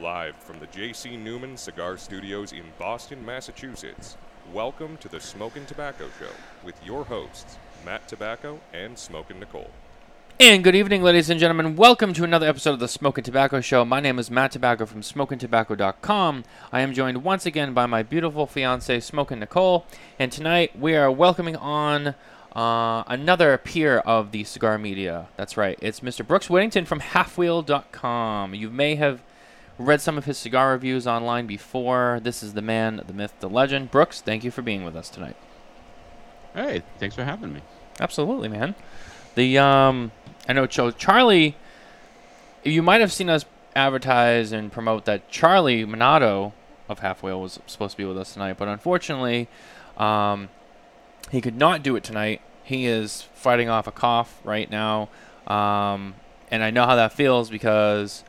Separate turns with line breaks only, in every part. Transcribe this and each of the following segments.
Live from the J.C. Newman Cigar Studios in Boston, Massachusetts, welcome to the Smokin' Tabacco Show with your hosts, Matt Tabacco and Smokin' Nicole.
And good evening, ladies and gentlemen. Welcome to another episode of the Smokin' Tabacco Show. My name is Matt Tabacco from SmokingTobacco.com. I am joined once again by my beautiful fiance, Smokin' Nicole. And tonight we are welcoming on uh, another peer of the cigar media. That's right, it's Mr. Brooks Whittington from Halfwheel.com. You may have read some of his cigar reviews online before. This is the man, the myth, the legend. Brooks, thank you for being with us tonight.
Hey, thanks for having me.
Absolutely, man. The um, I know so Charlie. You might have seen us advertise and promote that Charlie Minato of Half Wheel was supposed to be with us tonight, but unfortunately, um, he could not do it tonight. He is fighting off a cough right now, um, and I know how that feels because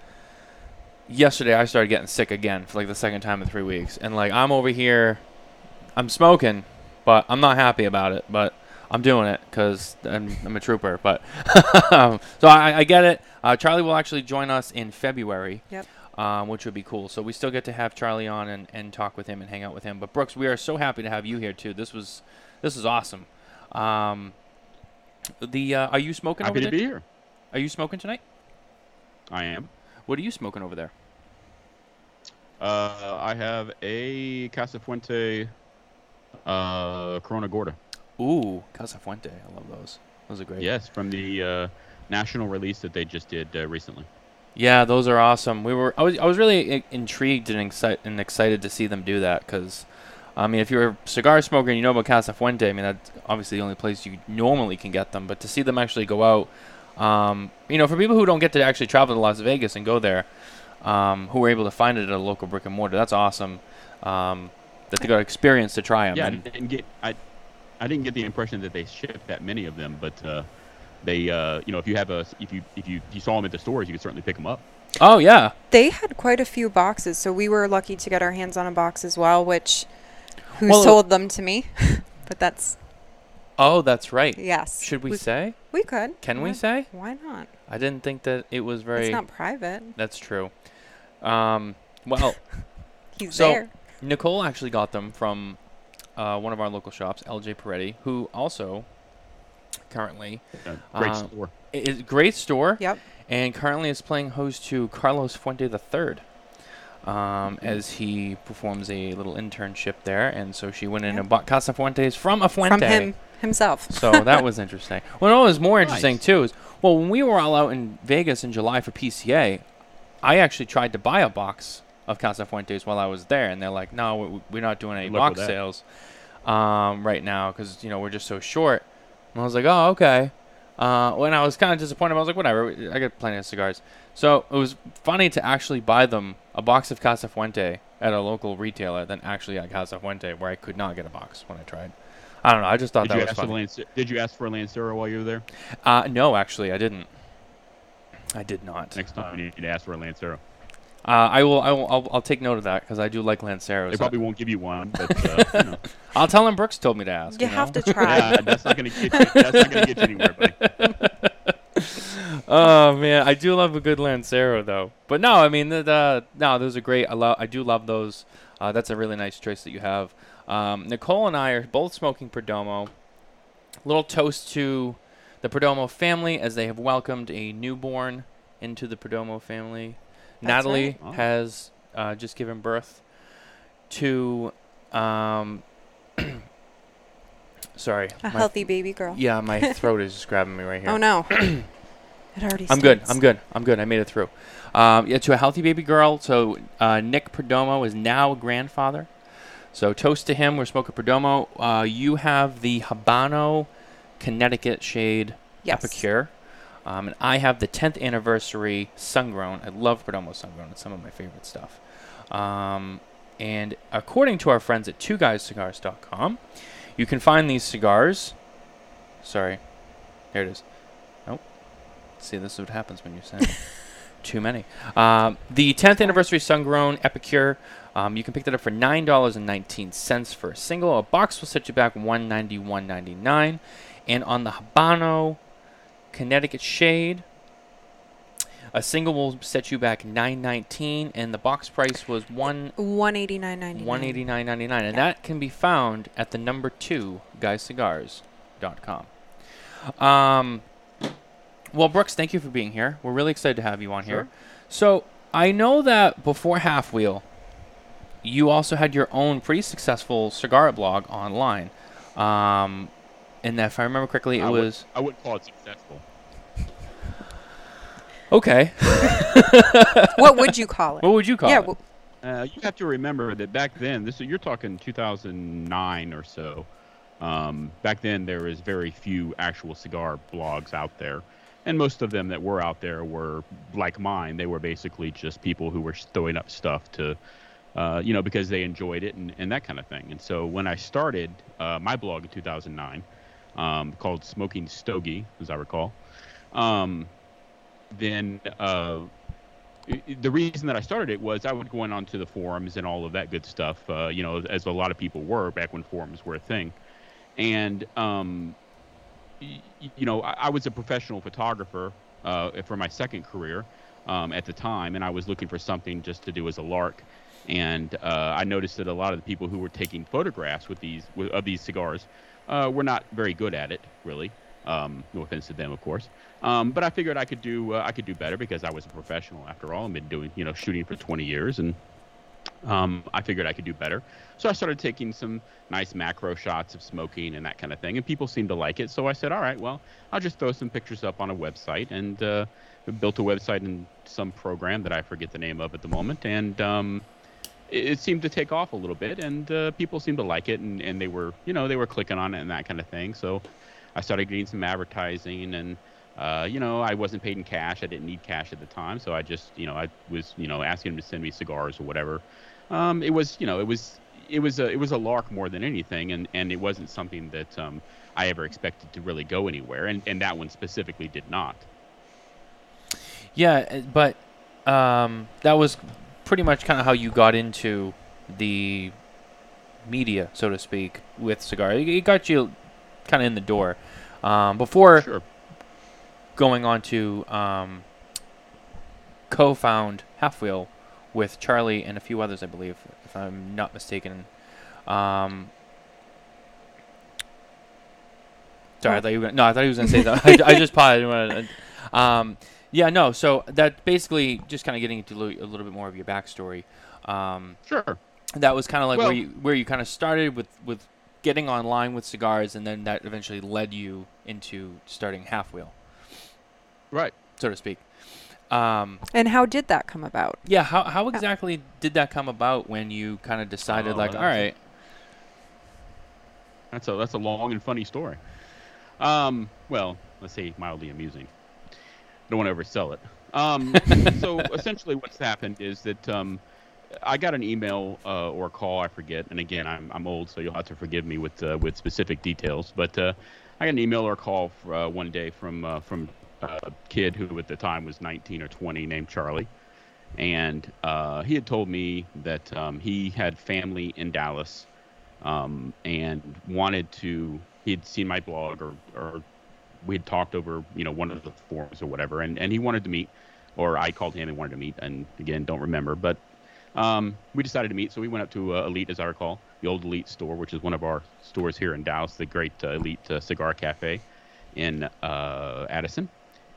yesterday I started getting sick again for like the second time in three weeks, and like I'm over here, I'm smoking, but I'm not happy about it, but. I'm doing it because I'm, I'm, a trooper. But so I, I, get it. Uh, Charlie will actually join us in February.
Yep.
Um, which would be cool. So we still get to have Charlie on and, and talk with him and hang out with him. But Brooks, we are so happy to have you here too. This was this is awesome. Um, the uh, are you smoking?
Happy
over
to
there?
be here.
Are you smoking tonight?
I am.
What are you smoking over there?
Uh, I have a Casa Fuente uh, Corona Gorda.
Ooh, Casa Fuente. I love those. Those are great.
Yes, from the uh, national release that they just did uh, recently.
Yeah, those are awesome. We were I was I was really I- intrigued and, exci- and excited to see them do that because, I mean, if you're a cigar smoker and you know about Casa Fuente, I mean that's obviously the only place you normally can get them. But to see them actually go out, um, you know, for people who don't get to actually travel to Las Vegas and go there, um, who are able to find it at a local brick and mortar, that's awesome. Um, that they got experience to try them.
Yeah, I
and,
didn't get I, I didn't get the impression that they shipped that many of them, but uh, they uh, you know if you have a if you if you if you saw them at the stores, you could certainly pick them up.
oh yeah,
They had quite a few boxes, so we were lucky to get our hands on a box as well, which who
Well,
sold them to me. but that's
oh that's right.
yes.
Should we, say?
We could.
Can we
Why-
say?
Why not?
I didn't think that it was very.
It's not private.
That's true. Um, well.
He's
So-
there.
Nicole actually got them from uh, one of our local shops, LJ Peretti, who also currently
Uh, great
Uh,
store.
is great store
Yep.
and currently is playing host to Carlos Fuente III. Um, as he performs a little internship there, and so she went in
Yeah.
and bought Casa Fuentes from a Fuente.
From him himself.
So that was interesting. Well, what was more interesting
Nice.
too is well, when we were all out in Vegas in July for PCA, I actually tried to buy a box of Casa Fuentes while I was there, and they're like, "No, we- we're not doing any
Good luck
box sales um, right now because you know we're just so short." And I was like, "Oh, okay." Uh, when I was kind of disappointed, I was like, "Whatever, I got plenty of cigars." So it was funny to actually buy them a box of Casa Fuente at a local retailer than actually at Casa Fuente, where I could not get a box when I tried. I don't know. I just thought
Did
that
you
was
ask for
funny.
Lance, Did you ask for a Lancero while you were there?
Uh, no, actually, I didn't. I did not.
Next time you need to ask for a Lancero.
Uh, I will. I will. I'll, I'll take note of that because I do like Lanceros.
They probably won't give you one, but uh, you know.
I'll tell him Brooks told me to ask.
you
you
have
know?
to try.
yeah, that's not gonna get you, that's not gonna get you anywhere, buddy.
oh man, I do love a good Lancero though. But no, I mean the, the no, those are great. I love. I do love those. Uh, that's a really nice choice that you have. Um, Nicole and I are both smoking Perdomo. Little toast to the Perdomo family as they have welcomed a newborn into the Perdomo family.
That's
Natalie
right. Oh.
has uh, just given birth to. Um, sorry,
a
my-
healthy baby girl.
Yeah, my throat is just grabbing me right here.
Oh no. it already
I'm good. I'm good. I'm good. I made it through. Um, yeah, to a healthy baby girl. So uh, Nick Perdomo is now a grandfather. So toast to him. We're smoking Perdomo. Uh, you have the Habano Connecticut shade
Yes.
Epicure. Um, and I have the 10th anniversary Sungrown. I love Perdomo Sungrown. It's some of my favorite stuff. Um, and according to our friends at Two Guys twoguyscigars.com, you can find these cigars. Sorry. There it is. Nope. See, this is what happens when you send too many. Um, the 10th anniversary Sungrown Epicure. Um, you can pick that up for nine dollars and nineteen cents for a single. A box will set you back one ninety one ninety nine, and on the Habano Connecticut Shade, A single will set you back 919 and the box price was 1
One eighty nine ninety nine.
189.99 and
Yeah.
that can be found at the number 2 guyscigars.com. Um well Brooks, thank you for being here. We're really excited to have you on here. So, I know that before Half Wheel you also had your own pretty successful cigar blog online. Um and if I remember correctly, it
I would-
was
I wouldn't call it successful.
okay.
What would you call it?
what would you call
yeah,
it?
w-
Uh, you have to remember that back then, this you're talking 2009 or so. Um, back then, there was very few actual cigar blogs out there, and most of them that were out there were like mine. They were basically just people who were throwing up stuff to, uh, you know, because they enjoyed it and, and that kind of thing. And so when I started uh, my blog in 2009, um, called Smoking Stogie, as I recall, um, then uh, the reason that I started it was I would go in onto the forums and all of that good stuff, uh, you know, as a lot of people were back when forums were a thing. And, um, you know, I, I was a professional photographer uh, for my second career um, at the time, and I was looking for something just to do as a lark. And uh, I noticed that a lot of the people who were taking photographs with these with, of these cigars uh, were not very good at it, really. Um, no offense to them, of course. Um, but I figured I could do uh, I could do better because I was a professional after all. I've been doing you know shooting for 20 years, and um, I figured I could do better. So I started taking some nice macro shots of smoking and that kind of thing, and people seemed to like it. So I said, all right, well, I'll just throw some pictures up on a website, and uh, built a website in some program that I forget the name of at the moment, and um, it, seemed to take off a little bit, and uh, people seemed to like it, and, and they were you know they were clicking on it and that kind of thing. So I started getting some advertising and. Uh, you know, I wasn't paid in cash. I didn't need cash at the time, so I just, you know, I was, you know, asking them to send me cigars or whatever. Um, it was, you know, it was, it was a, it was a lark more than anything, and and it wasn't something that um, I ever expected to really go anywhere, and and that one specifically did not.
Yeah, but um, that was pretty much kind of how you got into the media, so to speak, with cigar. It got you kind of in the door. Um, before
Sure.
going on to um, co-found Half Wheel with Charlie and a few others, I believe, if I'm not mistaken. Um, sorry, I
Oh.
thought you were gonna, no, I thought he was gonna say that. I, I just paused. I didn't wanna- yeah, no. So that basically just kind of getting into a little, bit more of your backstory. Um,
Sure.
that was kind of like where you where you kind of started with with getting online with cigars, and then that eventually led you into starting Half Wheel,
Right.
so to speak. Um,
and how did that come about?
yeah, how how exactly did that come about when you kind of decided
Oh,
like,
that's
all
a-
right,
That's a that's a long and funny story. Um, well, let's say mildly amusing. Don't want to oversell it. Um, so essentially, what's happened is that um, I got an email uh, or a call, I forget. And again, I'm I'm old, so you'll have to forgive me with uh, with specific details. But uh, I got an email or a call f- uh, one day from uh, from a kid who at the time was 19 or 20, named Charlie, and uh, he had told me that um, he had family in Dallas um, and wanted to. He'd seen my blog, or or we had talked over, you know, one of the forums or whatever, and and he wanted to meet, or I called him and wanted to meet, and again, don't remember, but um, we decided to meet. So we went up to uh, Elite, as I recall, the old Elite store, which is one of our stores here in Dallas, the great uh, Elite uh, Cigar Cafe in uh, Addison.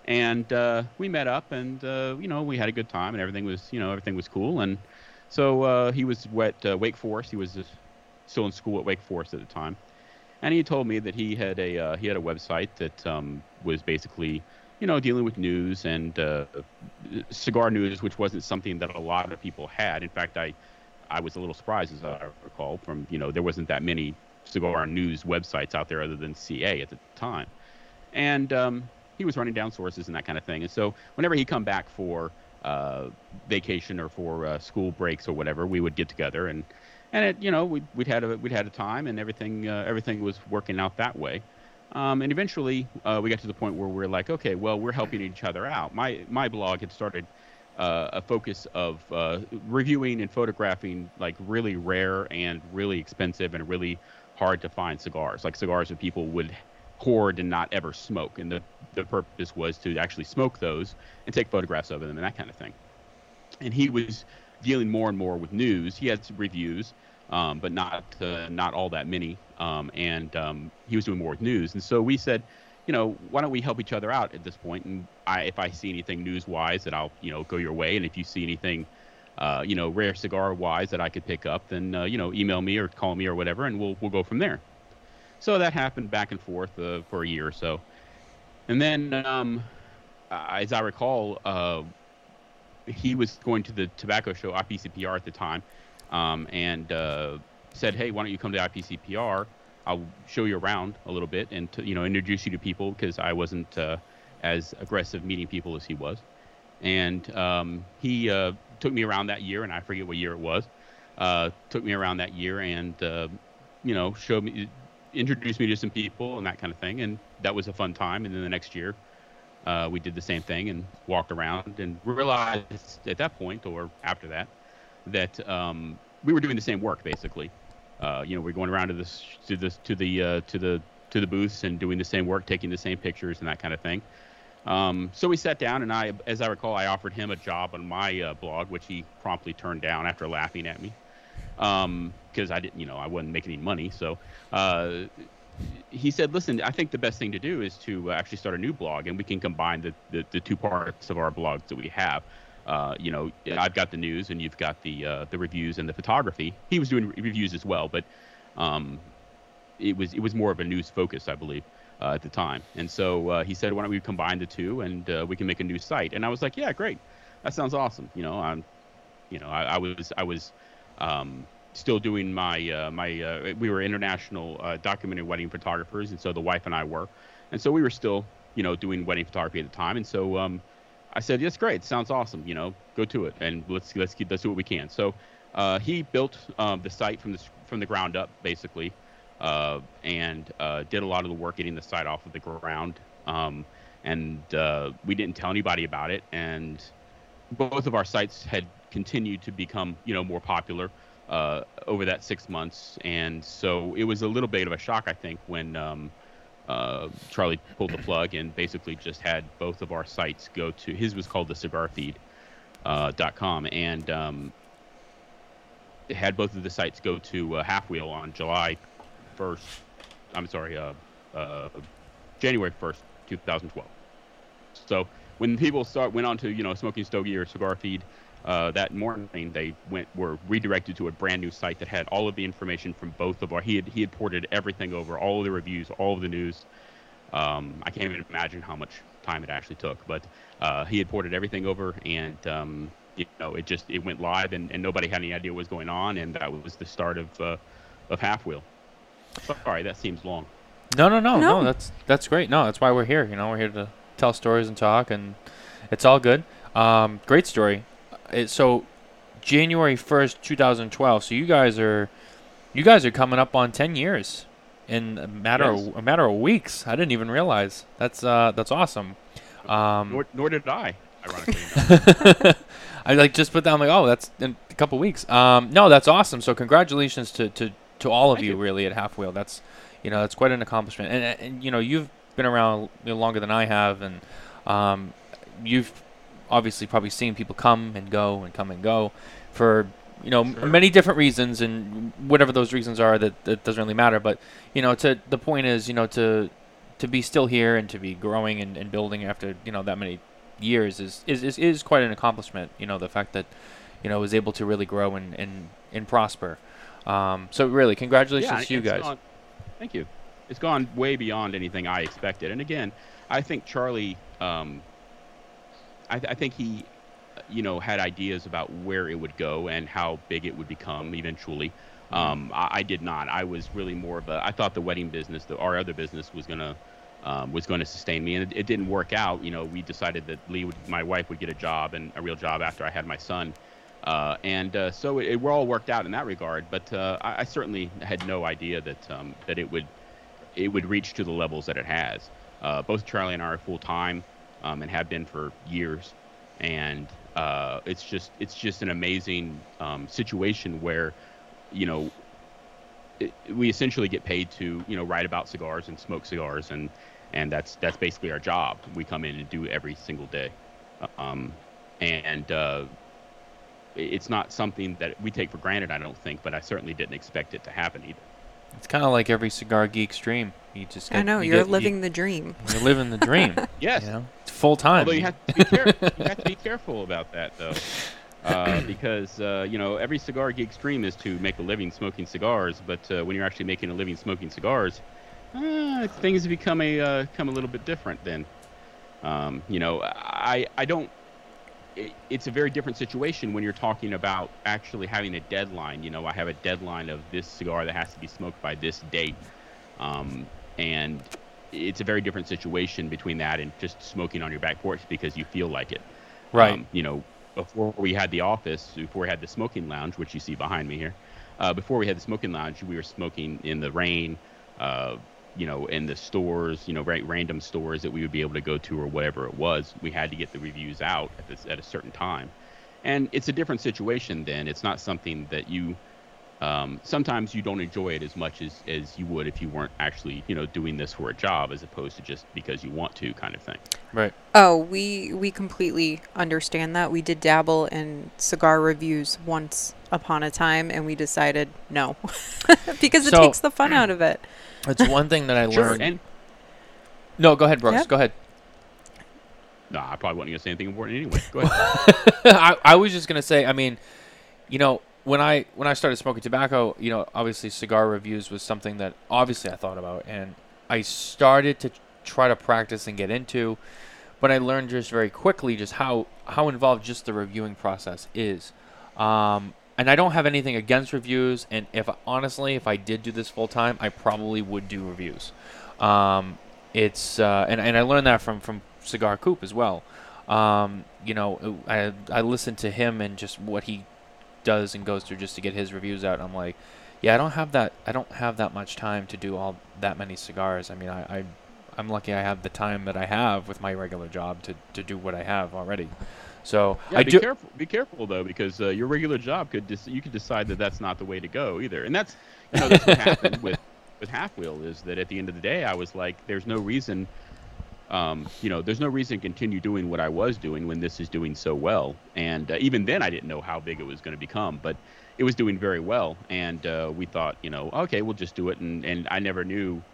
And uh, we met up, and uh, you know, we had a good time, and everything was, you know, everything was cool. And so he was at Wake Forest. He was still in school at Wake Forest at the time, and he told me that he had a uh, he had a website that um, was basically, you know, dealing with news and uh, cigar news, which wasn't something that a lot of people had. In fact, I I was a little surprised, as I recall, from you know there wasn't that many cigar news websites out there other than CA at the time, and um, he was running down sources and that kind of thing. And so whenever he come back for uh, vacation or for uh, school breaks or whatever, we would get together and and it you know we'd, we'd had a we'd had a time and everything uh, everything was working out that way. Um, and eventually, uh, we got to the point where we're like, okay, well, we're helping each other out. My my blog had started uh, a focus of uh, reviewing and photographing like really rare and really expensive and really hard to find cigars, like cigars that people would hoard and not ever smoke. And the the purpose was to actually smoke those and take photographs of them and that kind of thing. And he was dealing more and more with news. He had some reviews, um, but not uh, not all that many. Um, and um, he was doing more with news. And so we said, you know, why don't we help each other out at this point? And I, if I see anything news-wise, that I'll you know go your way. And if you see anything, uh, you know, rare cigar-wise that I could pick up, then uh, you know, email me or call me or whatever, and we'll we'll go from there. So that happened back and forth uh, for a year or so. And then, um, as I recall, uh, he was going to the tobacco show, IPCPR at the time, um, and uh, said, "Hey, why don't you come to IPCPR? I'll show you around a little bit and to, you know introduce you to people because I wasn't uh, as aggressive meeting people as he was." And um, he uh, took me around that year, and I forget what year it was. Uh, took me around that year and uh, you know showed me introduced me to some people and that kind of thing, and that was a fun time. And then the next year, uh, we did the same thing and walked around and realized at that point or after that that um, we were doing the same work basically. Uh, you know, we're going around to this to this to the uh, to the to the booths and doing the same work, taking the same pictures and that kind of thing. Um, so we sat down, and I, as I recall, I offered him a job on my uh, blog, which he promptly turned down after laughing at me because um, I didn't, you know, I wasn't making any money. So uh, he said, "Listen, I think the best thing to do is to actually start a new blog, and we can combine the the, the two parts of our blogs that we have." Uh, you know, I've got the news, and you've got the uh, the reviews and the photography. He was doing reviews as well, but um, it was it was more of a news focus, I believe, uh, at the time. And so uh, he said, "Why don't we combine the two, and uh, we can make a new site?" And I was like, "Yeah, great, that sounds awesome." You know, I'm, you know, I, I was I was um, still doing my uh, my uh, we were international uh, documented wedding photographers, and so the wife and I were, and so we were still you know doing wedding photography at the time, and so um, I said, "Yes, great, sounds awesome. You know, go to it, and let's let's keep, let's do what we can." So uh, he built um, the site from the from the ground up, basically, uh, and uh, did a lot of the work getting the site off of the ground. Um, and we didn't tell anybody about it, and both of our sites had continued to become you know more popular uh, over that six months, and so it was a little bit of a shock, I think, when um, uh, Charlie pulled the plug and basically just had both of our sites go to his was called the cigarfeed.com, uh, and um, had both of the sites go to uh, Half Wheel on July 1st. I'm sorry, uh, uh, January 1st, 2012. So when people start went on to you know Smoking Stogie or Cigar Feed uh, that morning they went were redirected to a brand new site that had all of the information from both of our he had he had ported everything over all of the reviews all of the news. Um, i can't even imagine how much time it actually took but uh, he had ported everything over and um, you know it just it went live and, and nobody had any idea what was going on and that was the start of uh, of half wheel. Sorry that seems long.
No no no
No.
no. that's that's great. No that's why we're here you know we're here to tell stories and talk and it's all good. Um, great story it, so January 1st, 2012. So you guys are you guys are coming up on 10 years in a matter
Yes.
of a matter of weeks. I didn't even realize. That's uh that's awesome. Um
nor, nor did i ironically
I like just put down like, oh, that's in a couple weeks. Um, no, that's awesome. So congratulations to, to, to all of you,
you.
really at Half Wheel. That's you know that's quite an accomplishment. And, and you know you've been around longer than I have, and um, you've obviously probably seeing people come and go and come and go for you know
Sure.
many different reasons, and whatever those reasons are, that that doesn't really matter. But you know, to the point is, you know, to to be still here and to be growing and, and building after you know that many years is, is is is quite an accomplishment. You know, the fact that you know was able to really grow and and, and prosper. Um, so really, congratulations
yeah,
to you guys.
gone- thank you. It's gone way beyond anything I expected. And again, I think Charlie, um, I, I think he, you know, had ideas about where it would go and how big it would become eventually.
Mm-hmm.
Um, I, I did not. I was really more of a. I thought the wedding business, the, our other business, was gonna um, was going to sustain me, and it, it didn't work out. You know, we decided that Lee, would, my wife, would get a job and a real job after I had my son, uh, and uh, so it, it all worked out in that regard. But uh, I, I certainly had no idea that um, that it would it would reach to the levels that it has. Uh, both Charlie and I are full time um, and have been for years, and uh, it's just it's just an amazing um, situation where, you know, it, we essentially get paid to you know write about cigars and smoke cigars and and that's that's basically our job. We come in and do every single day, um, and uh, it's not something that we take for granted. I don't think, but I certainly didn't expect it to happen either.
It's kind of like every cigar geek's dream. You just get,
I know
you
you're
get-
living
You,
the dream.
you're living the dream.
Yes,
You know, full time.
although you have to be careful. you have to be careful about that though. Uh, because uh, you know every cigar geek's dream is to make a living smoking cigars, but uh, when you're actually making a living smoking cigars, uh, things become a uh, become a little bit different. Then, um, you know, I I don't. It, it's a very different situation when you're talking about actually having a deadline. You know, I have a deadline of this cigar that has to be smoked by this date, um, and it's a very different situation between that and just smoking on your back porch because you feel like it.
right.
Um, you know, before we had the office, before we had the smoking lounge, which you see behind me here, uh, before we had the smoking lounge, we were smoking in the rain, uh, you know, in the stores, you know, right, random stores that we would be able to go to or whatever it was. We had to get the reviews out at this at a certain time, and it's a different situation. Then it's not something that you. Um, sometimes you don't enjoy it as much as, as you would if you weren't actually, you know, doing this for a job as opposed to just because you want to kind of thing.
right.
Oh, we we completely understand that. We did dabble in cigar reviews once upon a time, and we decided no, because it
So-
takes the fun out of it.
It's one thing that I
Sure,
learned.
and
no, go ahead, Brooks.
Yep.
Go ahead.
no, I probably wasn't going to say anything important anyway. Go ahead.
I, I was just gonna say. I mean, you know, when I when I started smoking tobacco, you know, obviously cigar reviews was something that obviously I thought about, and I started to try to practice and get into, but I learned just very quickly just how how involved just the reviewing process is. Um, and I don't have anything against reviews, and if honestly, if I did do this full time, I probably would do reviews. Um, it's uh, and and I learned that from from Cigar Coop as well. Um, you know, I I listened to him and just what he does and goes through just to get his reviews out. I'm like, yeah, I don't have that. I don't have that much time to do all that many cigars. I mean, I, I I'm lucky I have the time that I have with my regular job to, to do what I have already. So
Yeah,
I
be
do.
careful. Be careful though, because uh, your regular job could dis- you could decide that that's not the way to go either. And that's you know that's what happened with with Half Wheel is that at the end of the day, I was like, there's no reason. Um, you know, there's no reason to continue doing what I was doing when this is doing so well. And uh, even then, I didn't know how big it was going to become, but it was doing very well. And uh, we thought, you know, okay, we'll just do it. And, and I never knew,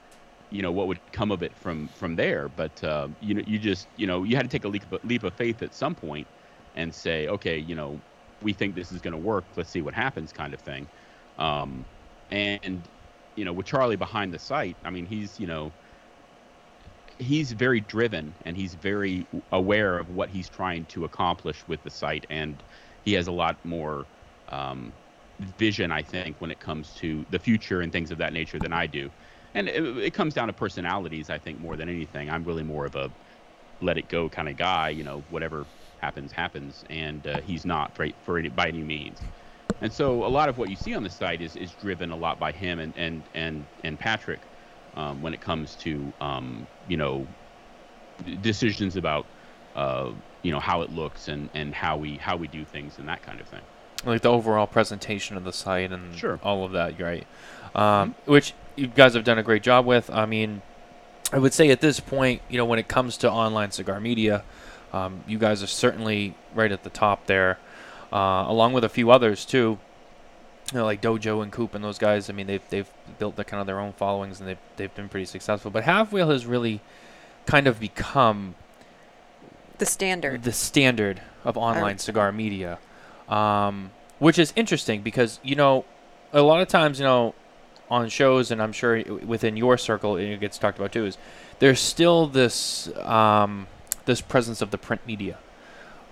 you know, what would come of it from from there. But uh, you know, you just, you know, you had to take a leap of, leap of faith at some point and say, okay, you know, we think this is going to work. Let's see what happens, kind of thing. Um, and you know, with Charlie behind the site, I mean, he's you know, he's very driven and he's very aware of what he's trying to accomplish with the site, and he has a lot more um, vision, I think, when it comes to the future and things of that nature than I do. And it, it comes down to personalities, I think, more than anything. I'm really more of a let it go kind of guy. You know, whatever happens, happens, and uh, he's not for, for any, by any means. And so a lot of what you see on the site is, is driven a lot by him and and and and Patrick um, when it comes to um, you know decisions about uh, you know how it looks and, and how we how we do things and that kind of thing.
like the overall presentation of the site and
Sure.
all of that, right? Um, Which you guys have done a great job with. I mean, I would say at this point, you know, when it comes to online cigar media, um, you guys are certainly right at the top there, uh, along with a few others too. You know, like Dojo and Coop and those guys. I mean, they've they've built the kind of their own followings and they've they've been pretty successful. But Half Wheel has really kind of become
The standard.
the standard of online cigar media, um, which is interesting because you know a lot of times you know on shows and I'm sure within your circle it gets talked about too is there's still this um, this presence of the print media.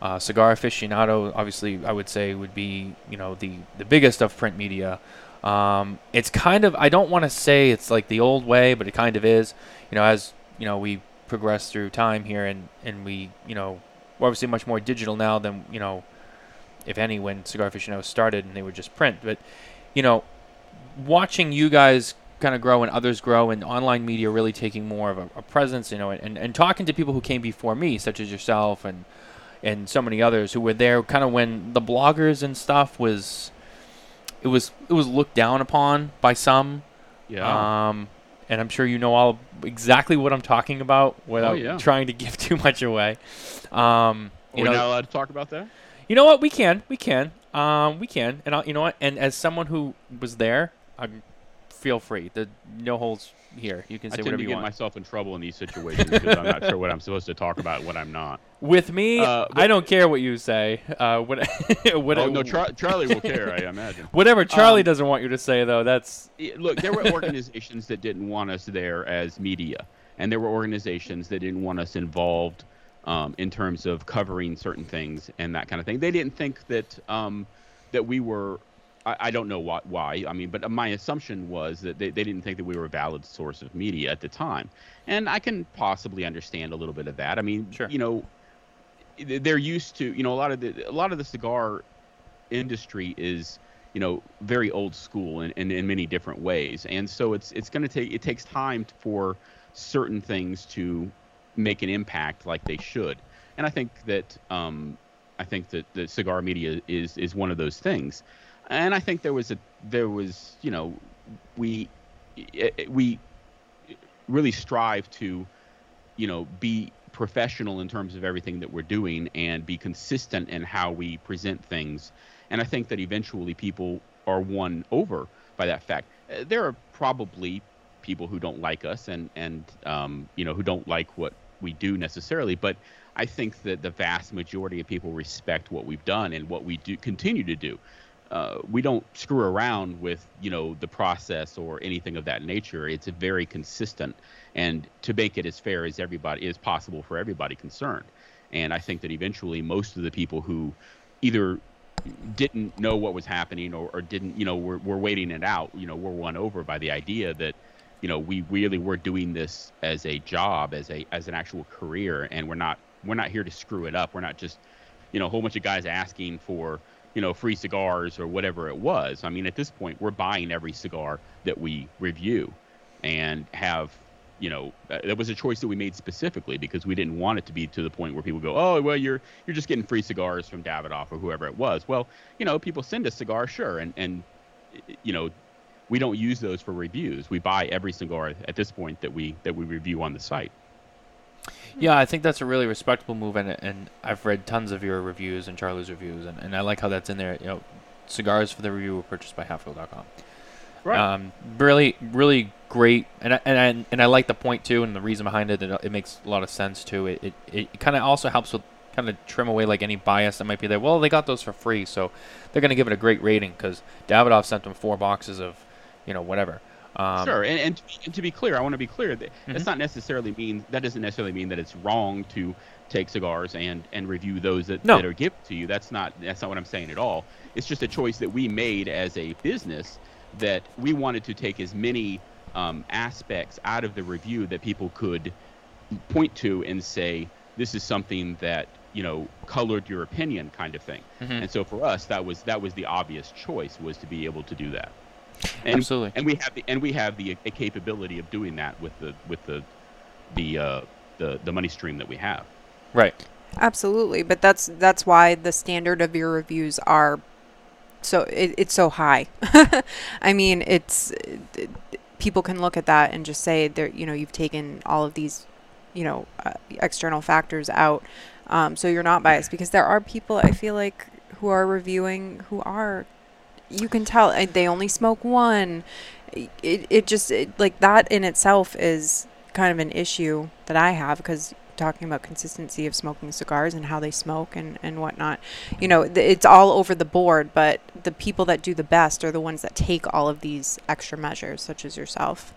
Uh, Cigar aficionado, obviously, I would say would be you know the the biggest of print media. Um, it's kind of I don't want to say it's like the old way, but it kind of is. You know, as you know, we progress through time here, and and we you know we're obviously much more digital now than you know, if any, when Cigar aficionado started and they were just print. But you know, watching you guys kind of grow and others grow and online media really taking more of a, a presence, you know, and, and talking to people who came before me, such as yourself and and so many others who were there kind of when the bloggers and stuff was it was it was looked down upon by some.
Yeah.
Um, and I'm sure you know all exactly what I'm talking about without
Oh, yeah.
trying to give too much away. Um,
Are
you
we
know,
not allowed to talk about that?
you know what? We can, we can, um, we can, and I'll, you know what? And as someone who was there, i feel free. The no holds here. You can
I
say
tend
whatever
to
you
get
want.
myself in trouble in these situations because I'm not sure what I'm supposed to talk about what I'm not.
With me,
Uh,
I don't care what you say. Uh, what, what,
Oh no, Char- Charlie will care, I imagine.
whatever Charlie
Um,
doesn't want you to say, though, that's
Yeah, Look, there were organizations that didn't want us there as media, and there were organizations that didn't want us involved um, in terms of covering certain things and that kind of thing. They didn't think that um, that we were. I, I don't know why, why. I mean, but my assumption was that they, they didn't think that we were a valid source of media at the time, and I can possibly understand a little bit of that. I mean,
Sure.
you know, they're used to you know a lot of the a lot of the cigar industry is you know very old school in, in, in many different ways and so it's it's going to take it takes time for certain things to make an impact like they should and i think that um, i think that the cigar media is is one of those things and i think there was a there was you know we eh, we really strive to you know be professional in terms of everything that we're doing and be consistent in how we present things. And i think that eventually people are won over by that fact. Uh, there are probably people who don't like us and and um, you know who don't like what we do necessarily but i think that the vast majority of people respect what we've done and what we do continue to do uh, we don't screw around with you know the process or anything of that nature. It's a very consistent, and to make it as fair as everybody is possible for everybody concerned. And I think that eventually most of the people who either didn't know what was happening or, or didn't you know were, were waiting it out you know were won over by the idea that you know we really were doing this as a job as a as an actual career and we're not we're not here to screw it up we're not just you know a whole bunch of guys asking for you know free cigars or whatever it was. I mean at this point we're buying every cigar that we review and have you know uh, that was a choice that we made specifically because we didn't want it to be to the point where people go oh well you're you're just getting free cigars from davidoff or whoever it was. Well you know people send us cigars sure and and you know we don't use those for reviews. We buy every cigar at this point that we that we review on the site
Yeah, I think that's a really respectable move, and and I've read tons of your reviews and Charlie's reviews, and, and I like how that's in there. You know, cigars for the review were purchased by Halfwheel.com.
Right.
Um, really, really great, and I, and I, and I like the point too, and the reason behind it. It, it makes a lot of sense too. It it, it kind of also helps with kind of trim away like any bias that might be there. Well, they got those for free, so they're gonna give it a great rating because Davidoff sent them four boxes of, you know, whatever. Um,
sure, and, and, to, and to be clear, I want to be clear that
Mhm.
that's not necessarily mean that doesn't necessarily mean that it's wrong to take cigars and and review those that,
No.
that are given to you. That's not that's not what I'm saying at all. It's just a choice that we made as a business that we wanted to take as many um, aspects out of the review that people could point to and say this is something that you know colored your opinion kind of thing.
Mhm.
And so for us, that was that was the obvious choice was to be able to do that. And,
Absolutely.
And we have the and we have the a capability of doing that with the with the the uh, the the money stream that we have.
Right.
Absolutely, but that's that's why the standard of your reviews are so it, it's so high. I mean, it's it, people can look at that and just say there you know you've taken all of these you know uh, external factors out, um, so you're not biased because there are people I feel like who are reviewing who are you can tell uh, they only smoke one. It it just it, like that in itself is kind of an issue that I have because talking about consistency of smoking cigars and how they smoke and, and whatnot. You know, th- it's all over the board, but the people that do the best are the ones that take all of these extra measures, such as yourself.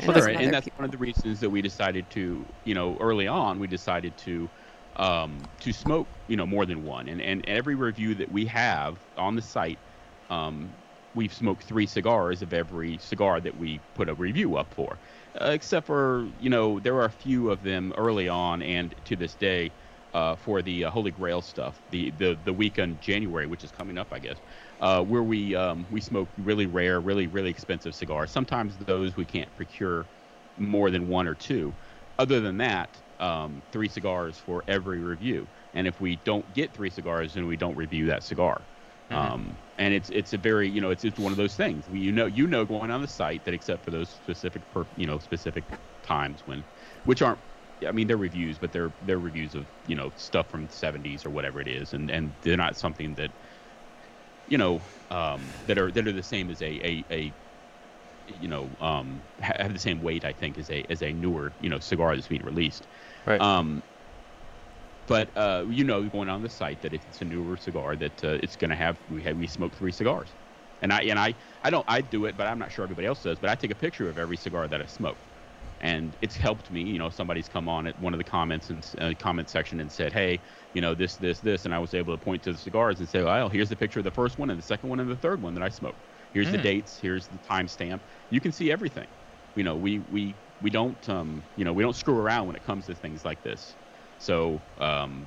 Well,
Sure,
some
and, and that's
people.
one of the reasons that we decided to, you know, early on we decided to um, to smoke, you know, more than one. And and every review that we have on the site, um, we've smoked three cigars of every cigar that we put a review up for. Uh, except for, you know, there are a few of them early on and to this day uh, for the uh, Holy Grail stuff, the, the the week in January, which is coming up, I guess, uh, where we um, we smoke really rare, really really expensive cigars. Sometimes those we can't procure more than one or two. Other than that, um, three cigars for every review. And if we don't get three cigars, then we don't review that cigar.
Mhm.
Um, and it's it's a very you know it's it's one of those things. We, you know you know going on the site that except for those specific per, you know specific times when, which aren't I mean they're reviews, but they're they're reviews of you know stuff from the 70s or whatever it is, and and they're not something that you know um, that are that are the same as a a, a you know um, have the same weight I think as a as a newer you know cigar that's being released.
Right.
Um, but uh, you know, going on the site that if it's a newer cigar, that uh, it's going to have we have we smoke three cigars, and I and I I don't I do it, but I'm not sure everybody else does. But I take a picture of every cigar that I smoke, and it's helped me. You know, somebody's come on at one of the comments and uh, comment section and said, hey, you know, this this this, and I was able to point to the cigars and say, well, here's the picture of the first one and the second one and the third one that I smoked. Here's the
Mm.
dates. Here's the timestamp. You can see everything. You know, we we we don't um you know we don't screw around when it comes to things like this. So um,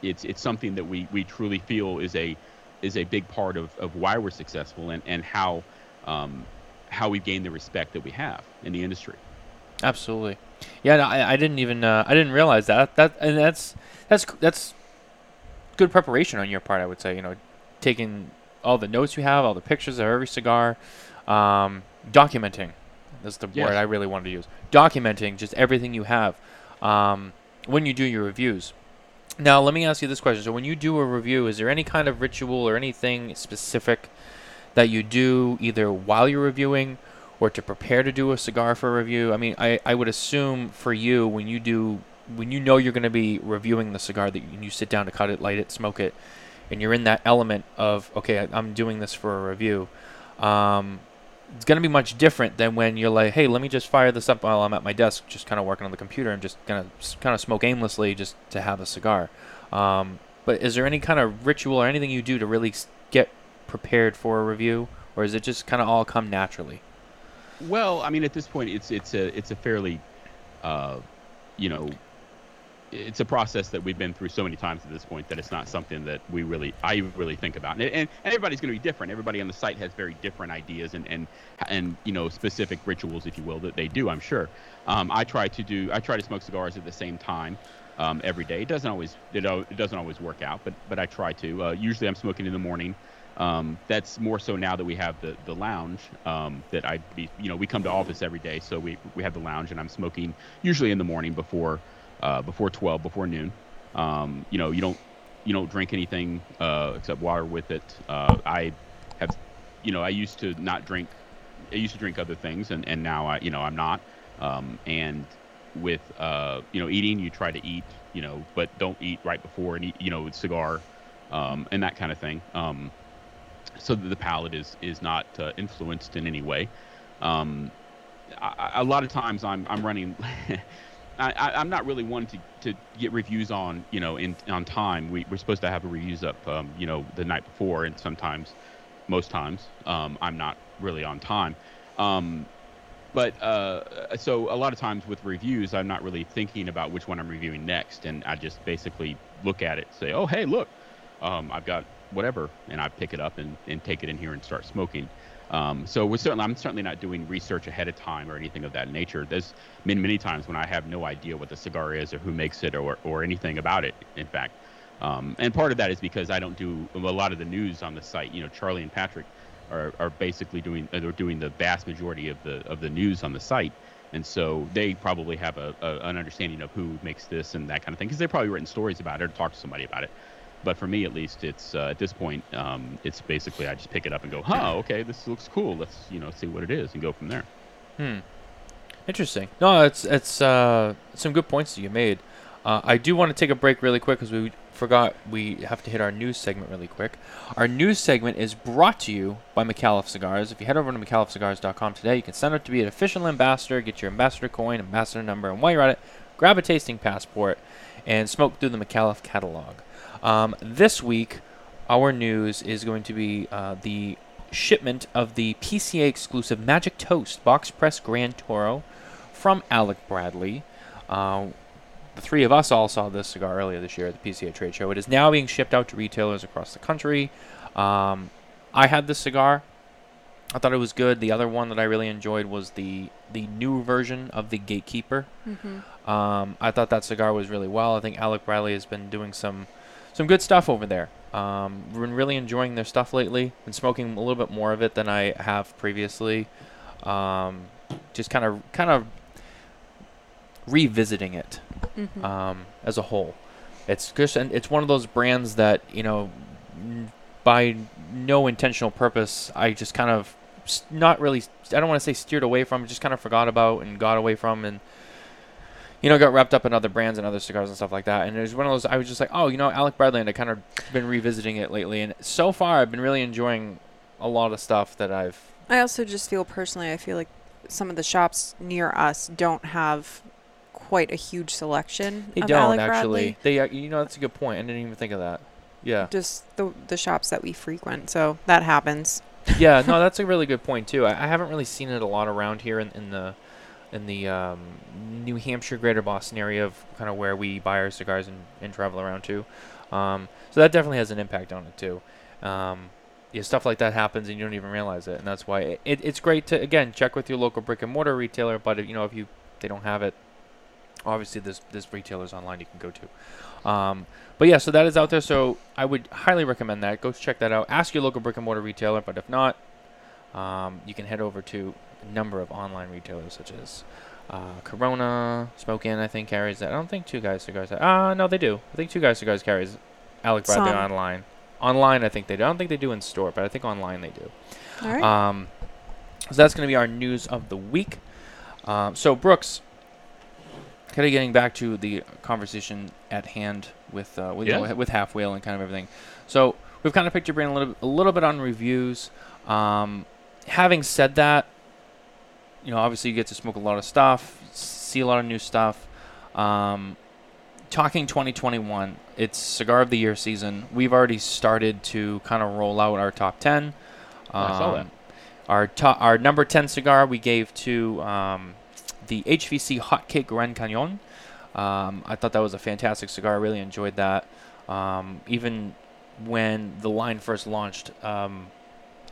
it's it's something that we, we truly feel is a is a big part of, of why we're successful and, and how um, how we've gained the respect that we have in the industry.
Absolutely. Yeah, no, I, I didn't even uh, I didn't realize that. That and that's that's that's good preparation on your part. I would say. You know, taking all the notes you have, all the pictures of every cigar, um, documenting. That's the
Yes.
word I really wanted to use. Documenting just everything you have um, when you do your reviews. Now, let me ask you this question. So, when you do a review, is there any kind of ritual or anything specific that you do either while you're reviewing or to prepare to do a cigar for a review? I mean, I, I would assume for you, when you do, when you know you're going to be reviewing the cigar, that you, you sit down to cut it, light it, smoke it, and you're in that element of, okay, I- I'm doing this for a review. Um, it's going to be much different than when you're like, hey, let me just fire this up while I'm at my desk, just kind of working on the computer and just going to kind of smoke aimlessly just to have a cigar. Um, but is there any kind of ritual or anything you do to really get prepared for a review, or is it just kind of all come naturally?
Well, I mean, at this point, it's it's a it's a fairly, uh, you know, it's a process that we've been through so many times at this point that it's not something that we really I really think about. And and, and everybody's going to be different. Everybody on the site has very different ideas and and and you know specific rituals, if you will, that they do. I'm sure. Um, I try to do I try to smoke cigars at the same time. Um, every day. It doesn't always it, it doesn't always work out, but but I try to. Uh, usually I'm smoking in the morning. Um, that's more so now that we have the the lounge. Um, that I be you know we come to office every day, so we we have the lounge, and I'm smoking usually in the morning before uh, before 12 before noon. Um, you know you don't you don't drink anything uh, except water with it. Uh, I have you know I used to not drink. I used to drink other things, and and now I you know I'm not. Um, and with uh, you know eating, you try to eat you know, but don't eat right before and eat you know cigar um, and that kind of thing. Um, so that the palate is is not uh, influenced in any way. Um, I, a lot of times I'm I'm running. I, I'm not really one to, to get reviews on you know in on time. We, we're supposed to have reviews up um, you know the night before, and sometimes, most times, um, I'm not really on time. Um, but uh, so a lot of times with reviews, I'm not really thinking about which one I'm reviewing next, and I just basically look at it, say, oh hey look, um, I've got whatever, and I pick it up and, and take it in here and start smoking. Um, so we're certainly, I'm certainly not doing research ahead of time or anything of that nature. There's many, many times when I have no idea what the cigar is or who makes it or, or anything about it. In fact, um, and part of that is because I don't do a lot of the news on the site. You know, Charlie and Patrick are, are basically doing uh, they're doing the vast majority of the of the news on the site, and so they probably have a, a an understanding of who makes this and that kind of thing because they've probably written stories about it or talked to somebody about it. But for me, at least, it's uh, at this point, um, it's basically I just pick it up and go, "Huh, okay, this looks cool. Let's you know see what it is and go from there."
Hmm. Interesting. No, it's it's uh, some good points that you made. Uh, I do want to take a break really quick because we forgot we have to hit our news segment really quick. Our news segment is brought to you by McAuliffe Cigars. If you head over to McAuliffeCigars.com today, you can sign up to be an official ambassador, get your ambassador coin, ambassador number, and while you're at it, grab a tasting passport and smoke through the McAuliffe catalog. Um, this week, our news is going to be uh, the shipment of the PCA exclusive Magic Toast Box Press Grand Toro from Alec Bradley. Uh, the three of us all saw this cigar earlier this year at the PCA trade show. It is now being shipped out to retailers across the country. Um, I had this cigar. I thought it was good. The other one that I really enjoyed was the the new version of the Gatekeeper.
Mm-hmm.
Um, I thought that cigar was really well. I think Alec Bradley has been doing some some good stuff over there. Um, we've been really enjoying their stuff lately. Been smoking a little bit more of it than I have previously. Um, just kind of kind of revisiting it
Mhm.
um, as a whole. It's just and it's one of those brands that you know, n- by no intentional purpose, I just kind of not really. I don't want to say steered away from, just kind of forgot about and got away from, and you know, got wrapped up in other brands and other cigars and stuff like that. And it was one of those. I was just like, oh, you know, Alec Bradley, and I kind of been revisiting it lately, and so far I've been really enjoying a lot of stuff that I've.
I also just feel personally, I feel like some of the shops near us don't have quite a huge selection.
They
of
don't
Alec
actually.
Bradley.
They, uh, you know, that's a good point. I didn't even think of that. Yeah.
Just the the shops that we frequent, so that happens.
yeah, no, that's a really good point too. I, I haven't really seen it a lot around here in, in the in the um, New Hampshire, Greater Boston area of kind of where we buy our cigars and, and travel around to. Um, so that definitely has an impact on it too. Um, yeah, stuff like that happens and you don't even realize it, and that's why it, it, it's great to again check with your local brick and mortar retailer. But if, you know if you they don't have it, obviously this there's retailers online you can go to. Um, but yeah, so that is out there. So I would highly recommend that. Go check that out. Ask your local brick and mortar retailer. But if not, um, you can head over to a number of online retailers such as uh, Corona, Smoke Inn. I think carries that. I don't think Two Guys Cigars. Ah, uh, no, they do. I think Two Guys Cigars carries Alec Bradley
Some.
online. Online, I think they do. I don't think they do in store, but I think online they do.
All right.
Um, so that's going to be our news of the week. Um, so Brooks, kind of getting back to the conversation at hand with uh, with, you know, with Half Wheel and kind of everything. So we've kind of picked your brain a little a little bit on reviews. Um, having said that, you know, obviously you get to smoke a lot of stuff, see a lot of new stuff. Um, talking 2021, it's cigar of the year season. We've already started to kind of roll out our top 10.
I saw that.
Um, Our top, our number 10 cigar we gave to um, the HVC Hotcake Gran Cañon. Um, I thought that was a fantastic cigar. I really enjoyed that. Um, even when the line first launched, um,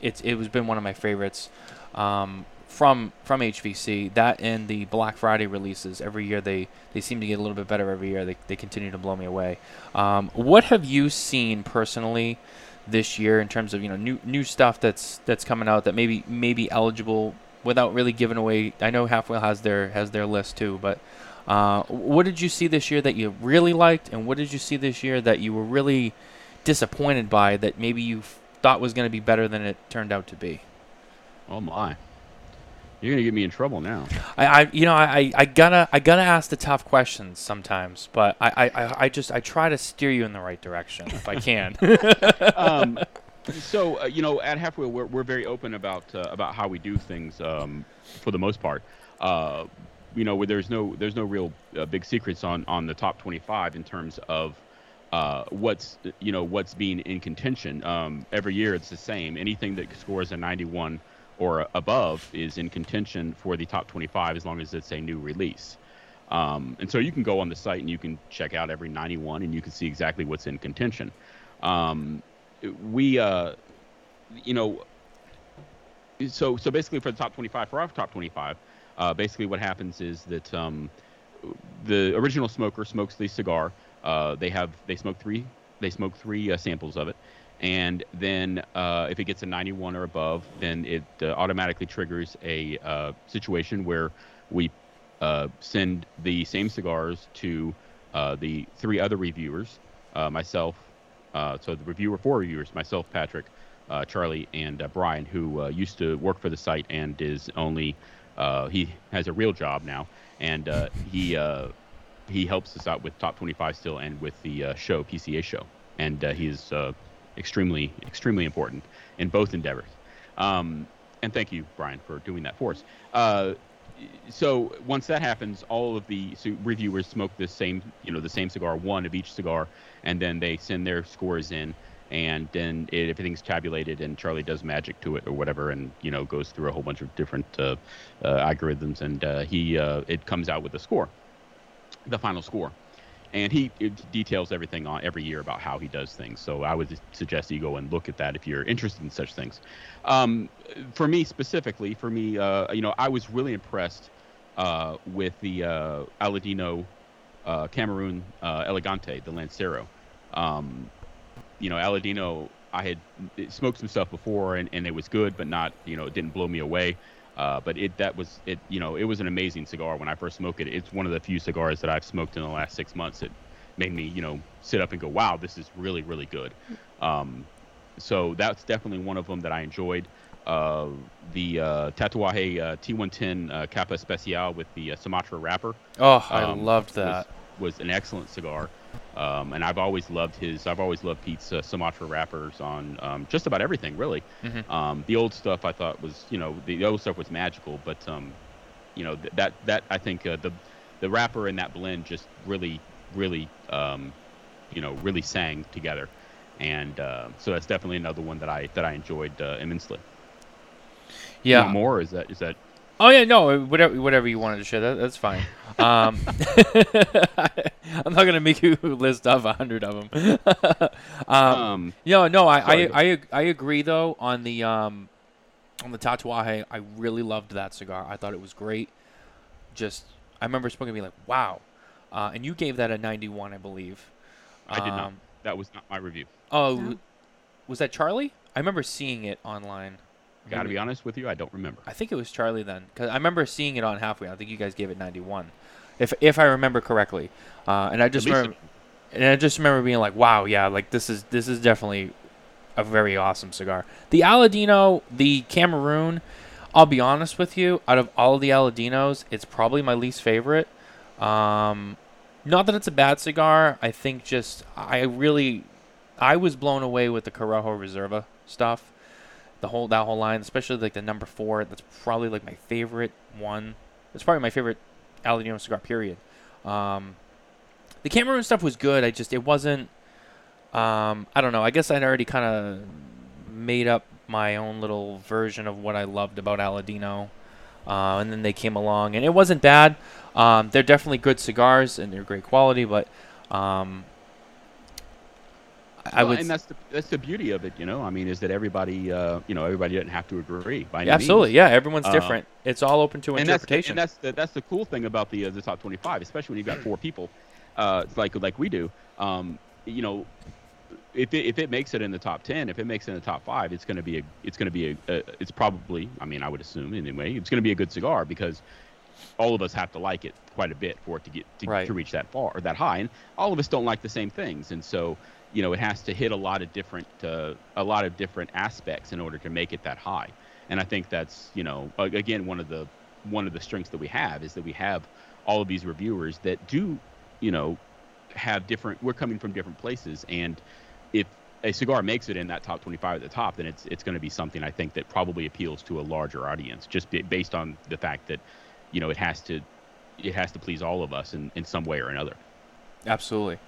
it's it was been one of my favorites um, from from HVC. That and the Black Friday releases every year they they seem to get a little bit better every year. They they continue to blow me away. Um, what have you seen personally this year in terms of you know new new stuff that's that's coming out that maybe maybe eligible without really giving away? I know Half Wheel has their has their list too, but. Uh, what did you see this year that you really liked, and what did you see this year that you were really disappointed by that maybe you f- thought was going to be better than it turned out to be?
Oh my. You're gonna get me in trouble now.
I, I you know, I, I gotta, I gotta ask the tough questions sometimes, but I, I, I, just, I try to steer you in the right direction if I can.
um, so uh, you know, at Half Wheel, we're, we're very open about uh, about how we do things um, for the most part. Uh, you know, where there's no there's no real uh, big secrets on on the top 25 in terms of uh, what's you know what's being in contention. Um, every year it's the same. Anything that scores a 91 or above is in contention for the top 25 as long as it's a new release. Um, and so you can go on the site and you can check out every 91 and you can see exactly what's in contention. Um, we, uh, you know, so so basically for the top 25, for our top 25, uh, basically what happens is that um, the original smoker smokes the cigar. Uh, they have they smoke three they smoke three uh, samples of it, and then uh, if it gets a 91 or above, then it uh, automatically triggers a uh, situation where we uh, send the same cigars to uh, the three other reviewers, uh, myself, so the reviewer, four reviewers, myself, Patrick, Charlie, and Brian, who used to work for the site and is only he has a real job now, and he he helps us out with top 25 still and with the show PCA show, and he's extremely extremely important in both endeavors. Um, and thank you, Brian, for doing that for us. Uh, so once that happens, all of the reviewers smoke the same, you know, the same cigar, one of each cigar, and then they send their scores in, and then it, everything's tabulated, and Charlie does magic to it or whatever, and you know goes through a whole bunch of different uh, uh, algorithms, and uh, he uh, it comes out with a score, the final score, and he details everything on every year about how he does things. So I would suggest you go and look at that if you're interested in such things. Um, for me specifically, for me, uh, you know, I was really impressed uh, with the uh, Aladino uh, Cameroon uh, Elegante, the Lancero. Um, you know, Aladino, I had smoked some stuff before and, and it was good, but not, you know, it didn't blow me away. Uh, but it that was it, you know, it was an amazing cigar when I first smoked it. It's one of the few cigars that I've smoked in the last six months that made me, you know, sit up and go, wow, this is really, really good. Um, so that's definitely one of them that I enjoyed. Uh, the uh, Tatuaje uh, T110 uh, Capa Especial with the uh, Sumatra wrapper
Oh, I
um,
loved that.
was, was an excellent cigar. Um, and I've always loved his. I've always loved Pete's uh, Sumatra wrappers on um, just about everything, really.
Mhm.
Um, the old stuff I thought was, you know, the old stuff was magical, but um, you know, th- that that I think uh, the the wrapper and that blend just really, really, um, you know, really sang together. And uh, so that's definitely another one that I that I enjoyed uh, immensely. You
Yeah.
more? Is that is that
Oh yeah, no, whatever, whatever you wanted to share, that, that's fine. Um, I'm not gonna make you list off a hundred of them. um,
um,
no, no, I, I, I, I agree though on the um, on the Tatuaje. I really loved that cigar. I thought it was great. Just, I remember smoking, and being like, wow. Uh, and you gave that a 91, I believe.
I did not.
Um,
That was not my review.
Oh,
No.
was that Charlie? I remember seeing it online.
Got to be honest with you, I don't remember.
I think it was Charlie then, because I remember seeing it on Half Wheel. I think you guys gave it 91, if if I remember correctly. Uh, and I just remember, and I just remember being like, wow, yeah, like this is this is definitely a very awesome cigar. The Aladino, the Cameroon. I'll be honest with you, out of all of the Aladinos, it's probably my least favorite. Um, not that it's a bad cigar. I think just I really, I was blown away with the Corojo Reserva stuff the whole that whole line, especially like the number four. That's probably like my favorite one. It's probably my favorite Aladino cigar. Period. Um, the Cameroon stuff was good. I just it wasn't. Um, I don't know. I guess I'd already kind of made up my own little version of what I loved about Aladino, uh, and then they came along, and it wasn't bad. Um, they're definitely good cigars, and they're great quality, but um, I
Well,
would.
and that's the that's the beauty of it, you know. I mean, is that everybody, uh, you know, everybody doesn't have to agree by
Yeah, absolutely, yeah. Everyone's
Uh,
different. It's all open to
And that's, the,
interpretation.
and that's the that's the cool thing about the uh, the top 25, especially when you've got four people, uh, like like we do. Um, you know, if it, if it makes it in the top 10, if it makes it in the top five, it's going to be a it's going to be a, a it's probably I mean I would assume anyway it's going to be a good cigar because all of us have to like it quite a bit for it to get to,
Right.
to reach that far or that high, and all of us don't like the same things, and so you know it has to hit a lot of different uh, a lot of different aspects in order to make it that high, and I think that's you know again one of the one of the strengths that we have is that we have all of these reviewers that do you know have different we're coming from different places. And if a cigar makes it in that top 25 at the top then it's it's going to be something i think that probably appeals to a larger audience just based on the fact that you know it has to it has to please all of us in, in some way or another.
Absolutely.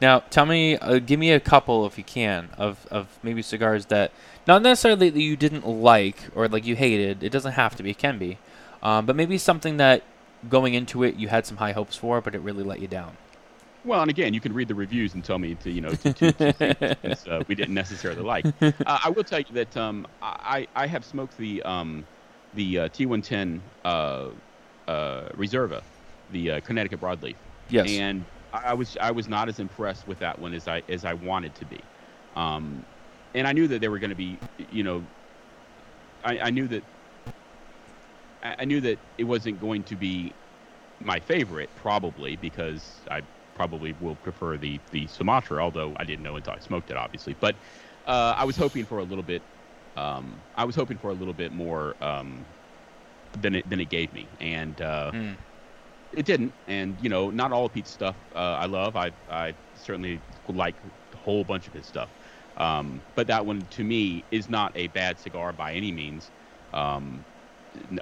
Now, tell me, uh, give me a couple if you can of, of maybe cigars that not necessarily that you didn't like or like you hated. It doesn't have to be. It can be, um, but maybe something that going into it you had some high hopes for, but it really let you down.
well and again you can read the reviews and tell me to you know to, to, to things, uh, we didn't necessarily like uh, i will tell you that um, i i have smoked the um, the uh, t110 uh, uh, reserva the uh, connecticut broadleaf
Yes.
and I was I was not as impressed with that one as I as I wanted to be, um, and I knew that they were going to be, you know, I, I knew that I, I knew that it wasn't going to be my favorite probably because I probably will prefer the the Sumatra, although I didn't know until I smoked it, obviously. But uh, I was hoping for a little bit. Um, I was hoping for a little bit more um, than it than it gave me, and. Uh,
Hmm.
It didn't and you know not all of pete's stuff uh, i love. I i certainly like a whole bunch of his stuff. Um, but that one to me is not a bad cigar by any means. Um,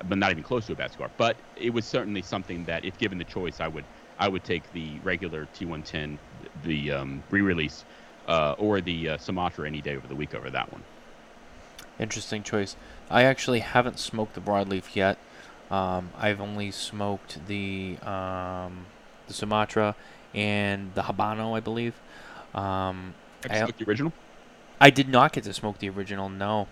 but not even close to a bad cigar. But it was certainly something that if given the choice i would i would take the regular t110 the um, re-release uh, or the uh, sumatra any day over the week over that one.
Interesting choice. I actually haven't smoked the broadleaf yet. Um, I've only smoked the um, the Sumatra and the Habano, I believe. Um, I-
smoked the original
I did not get to smoke the original. No.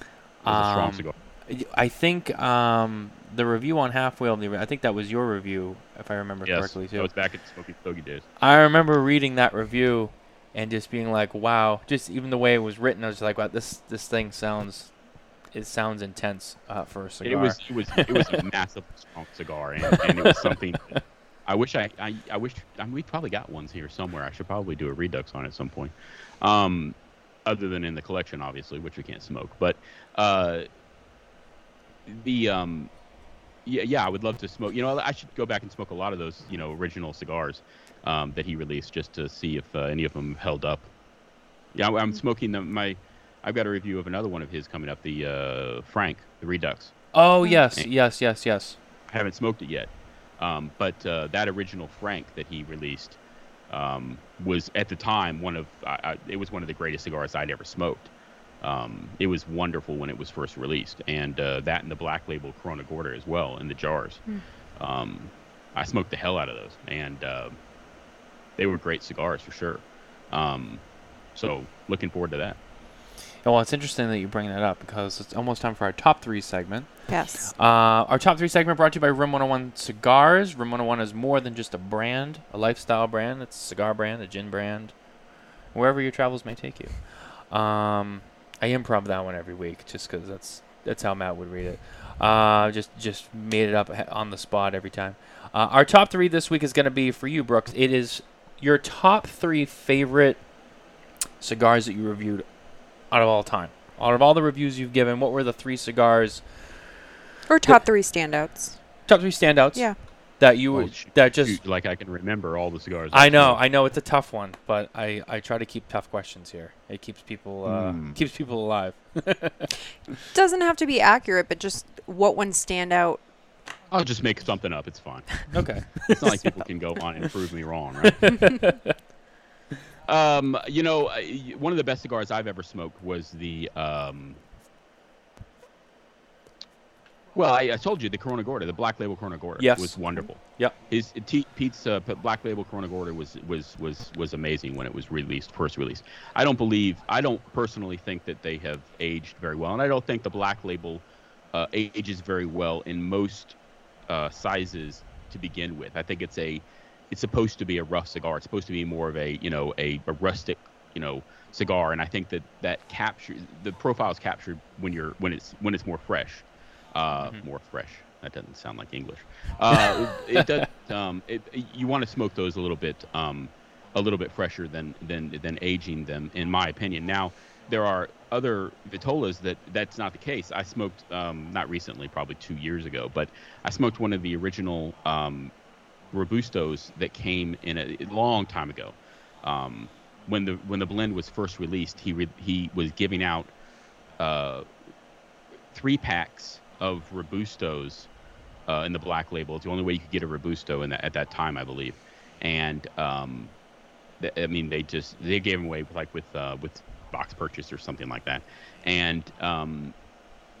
it was a strong
Um, I think um, the review on Half Wheel. the- I think that was your review, if I remember
yes
correctly
that
too.
was back at the smoky stogie days
I remember reading that review, and just being like, wow, just even the way it was written, I was like, wow, this this thing sounds, it sounds intense uh, for a cigar.
It was it was it was a massive strong cigar, and, and it was something. I wish I, I I wish I mean, we probably got ones here somewhere. I should probably do a redux on it at some point. Um, other than in the collection, obviously, which we can't smoke. But uh, the um, yeah, yeah, I would love to smoke. You know, I should go back and smoke a lot of those, you know, original cigars um, that he released, just to see if uh, any of them held up. Yeah, I'm smoking them. My, I've got a review of another one of his coming up, the uh, Frank, the Redux.
oh yes,
Hey.
yes, yes, yes.
I haven't smoked it yet, um, but uh, that original Frank that he released um, was at the time one of I, I, it was one of the greatest cigars I'd ever smoked. Um, it was wonderful when it was first released, and uh, that and the Black Label Corona Gorda as well in the jars. Um, I smoked the hell out of those, and uh, they were great cigars for sure. Um, so looking forward to that.
Oh, Well, it's interesting that you bring that up because it's almost time for our top three segment.
Yes.
Uh, our top three segment brought to you by Room 101 Cigars. Room 101 is more than just a brand, a lifestyle brand. It's a cigar brand, a gin brand, wherever your travels may take you. Um, I improv that one every week just because that's that's how Matt would read it. Uh, just just made it up on the spot every time. Uh, our top three this week is going to be for you, Brooks. It is your top three favorite cigars that you reviewed out of all time. Out of all the reviews you've given, what were the three cigars?
Or top three standouts.
top three standouts
Yeah.
that you would
shoot,
that just
shoot, like I can remember all the cigars.
I know
smoked.
I know it's a tough one but I I try to keep tough questions here it keeps people uh,
Hmm.
keeps people alive
Doesn't have to be accurate, but just what ones stand out.
I'll just make something up. It's fine.
okay
It's not like people can go on and prove me wrong, right? um, you know, one of the best cigars I've ever smoked was the. Um, well, I, I told you the Corona Gorda, the Black Label Corona Gorda,
Yes.
was wonderful.
Yep.
His T, Pete's uh, Black Label Corona Gorda was was was was amazing when it was released, first released. I don't believe, I don't personally think that they have aged very well, and I don't think the Black Label uh, ages very well in most uh, sizes to begin with. I think it's a, it's supposed to be a rough cigar. It's supposed to be more of a, you know, a, a rustic, you know, cigar, and I think that that capture the profile is captured when you're when it's when it's more fresh, uh, more fresh. That doesn't sound like English. Uh, it does. Um, it, you want to smoke those a little bit, um, a little bit fresher than than than aging them, in my opinion. Now, there are other vitolas that that's not the case. I smoked um, not recently, probably two years ago, but I smoked one of the original um, robustos that came in a, a long time ago. Um, when the when the blend was first released, he re, he was giving out uh, three packs of robustos uh, in the black label. It's the only way you could get a robusto in that, at that time, I believe. And um, th- I mean, they just they gave them away like with uh, with box purchase or something like that. And um,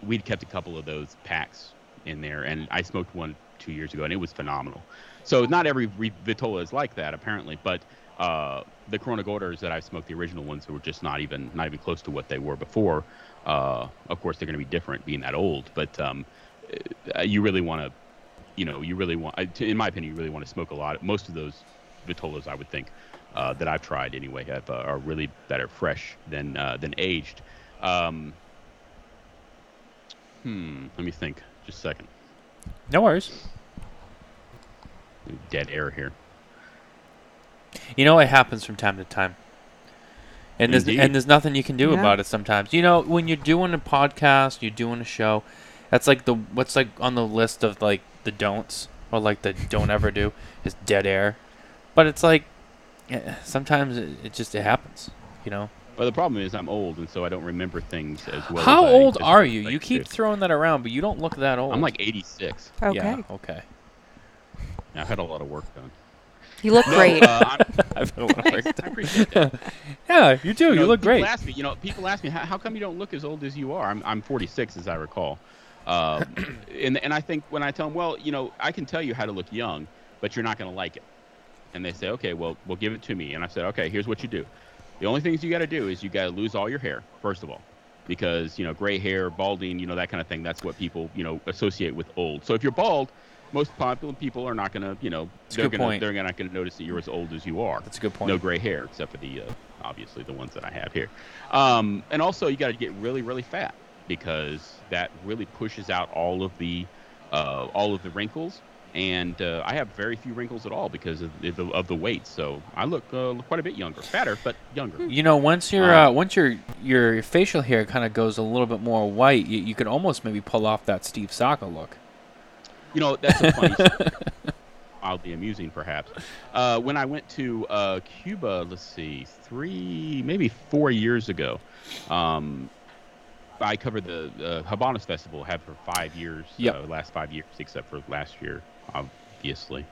we'd kept a couple of those packs in there, and I smoked one two years ago, and it was phenomenal. So not every Vitola is like that, apparently, but uh, the Corona Gordas that I've smoked, the original ones, that were just not even not even close to what they were before. Uh, of course, they're going to be different, being that old, but um, uh, you really want to, you know, you really want, in my opinion, you really want to smoke a lot. Most of those Vitolas, I would think, uh, that I've tried anyway, have, uh, are really better fresh than uh, than aged. Um, hmm. Let me think. Just a second.
no worries
Dead air here.
you know it happens from time to time and there's and there's nothing you can do
Yeah.
about it sometimes you know when you're doing a podcast you're doing a show that's like the what's like on the list of like the don'ts or like the don't ever do is dead air but it's like eh, sometimes it, it just it happens you know
But the problem is I'm old, and so I don't remember things as well.
how
as
old are you
like
you keep
do.
throwing that around but you don't look that old
I'm like 86.
Okay.
yeah okay
I've had a lot of work done.
You look great.
Uh, I'm,
I've had a lot of work
I appreciate that.
yeah you do you,
know,
look
people
great
Ask me, you know, people ask me, how, how come you don't look as old as you are? I'm, I'm 46, as I recall. Um, and, and I think when I tell them, well, you know, I can tell you how to look young, but you're not going to like it. And they say, okay, well, well, give it to me. And I said, okay, here's what you do. The only things you got to do is you got to lose all your hair, first of all, because, you know, gray hair, balding, you know, that kind of thing, that's what people, you know, associate with old. So if you're bald, most popular people are not going to, you know,
That's
they're gonna,
point.
they're not going to notice that you're as old as you are
that's a good point
no gray hair except for the uh, obviously the ones that I have here. Um, and also, you got to get really, really fat because that really pushes out all of the uh, all of the wrinkles. And uh, I have very few wrinkles at all because of the, of the weight. So I look uh, quite a bit younger, fatter but younger.
You know, once your
Um,
uh, once your your facial hair kind of goes a little bit more white, you, you could almost maybe pull off that Steve Saka look.
You know, that's a funny story. Mildly amusing, perhaps. Uh, when I went to uh, Cuba, let's see, three, maybe four years ago, um, I covered the uh, Habanos Festival, have for five years,
Yep.
uh, last five years, except for last year, obviously.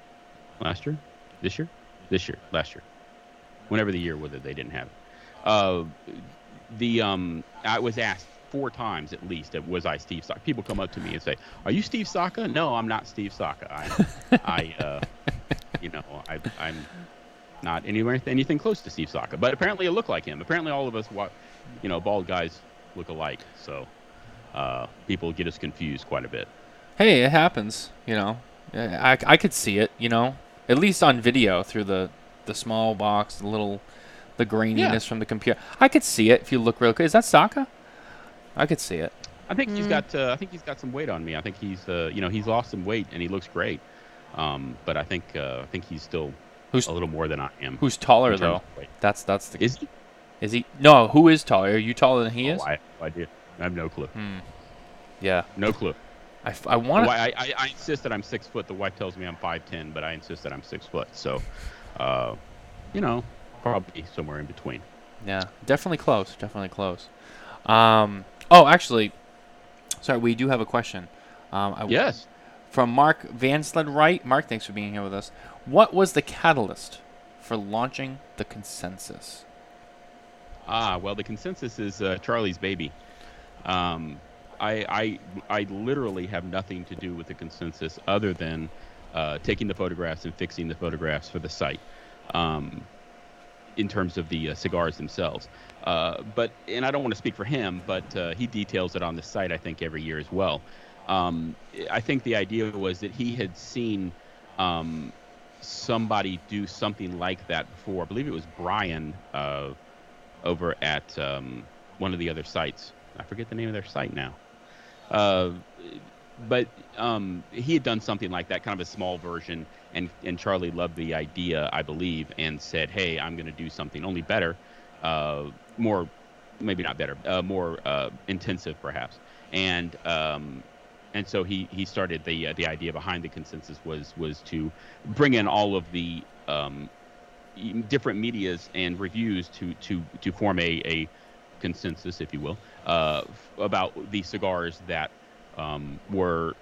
Last year? This year? This year, last year. Whenever the year was that they didn't have it. Uh, the um, I was asked four times at least, uh, was I Steve Saka? People come up to me and say, "Are you Steve Saka?" No, I'm not Steve Saka. I, I, uh, you know, I, I'm not anywhere anything close to Steve Saka. But apparently, I look like him. Apparently, all of us, you know, bald guys look alike. So uh, people get us confused quite a bit.
Hey, it happens. You know, I, I could see it. You know, at least on video through the the small box, the little the graininess from the computer. I could see it if you look real good. Is that Saka? I could see it.
I think he's
Mm.
got. Uh, I think he's got some weight on me. I think he's. Uh, you know, he's lost some weight and he looks great. Um, but I think. Uh, I think he's still
Who's
a little more than I am.
who's taller though? That's that's the
Is he?
is he? No, who is taller? Are you taller than he
Oh,
is?
I, have no idea. I have no clue.
Hmm. Yeah,
No clue.
I, f- I want
Well. I, I, I insist that I'm six foot. The wife tells me I'm five ten, but I insist that I'm six foot. So, uh, you know, probably somewhere in between.
Yeah, definitely close. Definitely close. Um. Oh, actually, sorry, we do have a question. Um, I,
Yes.
From Mark Vansled Wright. Mark, thanks for being here with us. What was the catalyst for launching the consensus?
Ah, well, the consensus is uh, Charlie's baby. Um, I, I, I literally have nothing to do with the consensus other than uh, taking the photographs and fixing the photographs for the site. Um, in terms of the uh, cigars themselves, uh, but and I don't want to speak for him, but uh, he details it on the site I think every year as well. Um, I think the idea was that he had seen um, somebody do something like that before. I believe it was Brian uh, over at um, one of the other sites. I forget the name of their site now. But um, he had done something like that, kind of a small version, and, and Charlie loved the idea, I believe, and said, "Hey, I'm going to do something only better, uh, more, maybe not better, uh, more uh, intensive, perhaps." And um, and so he he started the uh, the idea behind the consensus was was to bring in all of the um, different medias and reviews to to to form a a consensus, if you will, uh, about the cigars that um, were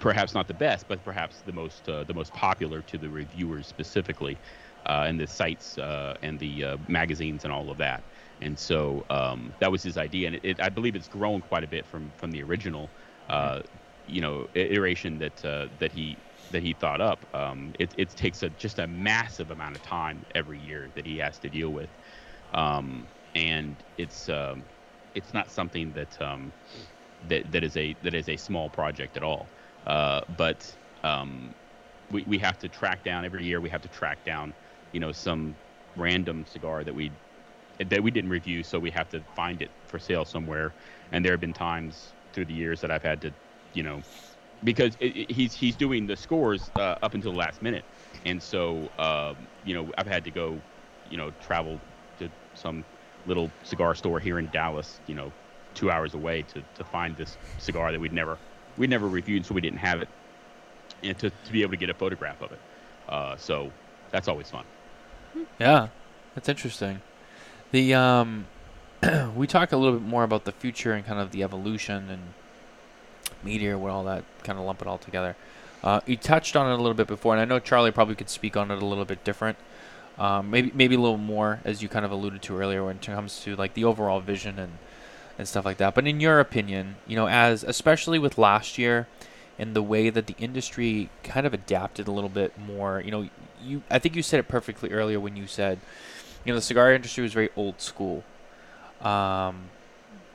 perhaps not the best, but perhaps the most uh, the most popular to the reviewers specifically, uh, and the sites uh, and the uh, magazines and all of that. And so um, that was his idea, and it, it, I believe it's grown quite a bit from from the original, uh, you know, iteration that uh, that he that he thought up. Um, it, it takes a just a massive amount of time every year that he has to deal with, um, and it's um, it's not something that um, that that is a that is a small project at all. Uh, but um, we we have to track down every year. We have to track down, you know, some random cigar that we that we didn't review, so we have to find it for sale somewhere. And there have been times through the years that I've had to, you know, because it, it- he's he's doing the scores uh, up until the last minute, and so um, you know I've had to go, you know, travel to some little cigar store here in Dallas, you know, two hours away to, to find this cigar that we'd never we'd never reviewed, so we didn't have it, and to, to be able to get a photograph of it. Uh, so that's always fun.
Yeah, that's interesting. The um, we talk a little bit more about the future and kind of the evolution and meteor, what all that kind of lump it all together. Uh, you touched on it a little bit before, and I know Charlie probably could speak on it a little bit different. Um, maybe maybe a little more, as you kind of alluded to earlier, when it comes to like the overall vision and and stuff like that. But in your opinion, you know, as especially with last year and the way that the industry kind of adapted a little bit more, you know, you I think you said it perfectly earlier when you said, you know, the cigar industry was very old school. Um,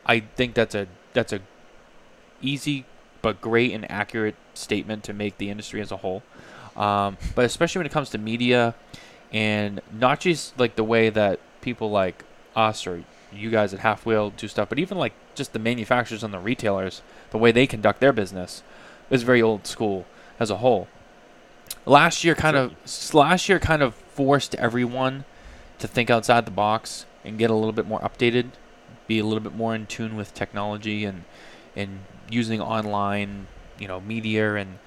I think that's a that's a easy but great and accurate statement to make the industry as a whole. Um, but especially when it comes to media and not just like the way that people like us or you guys at Half Wheel do stuff, but even like just the manufacturers and the retailers, the way they conduct their business is very old school as a whole. Last year kind of last year kind of forced everyone to think outside the box and get a little bit more updated, be a little bit more in tune with technology and and using online, you know, media and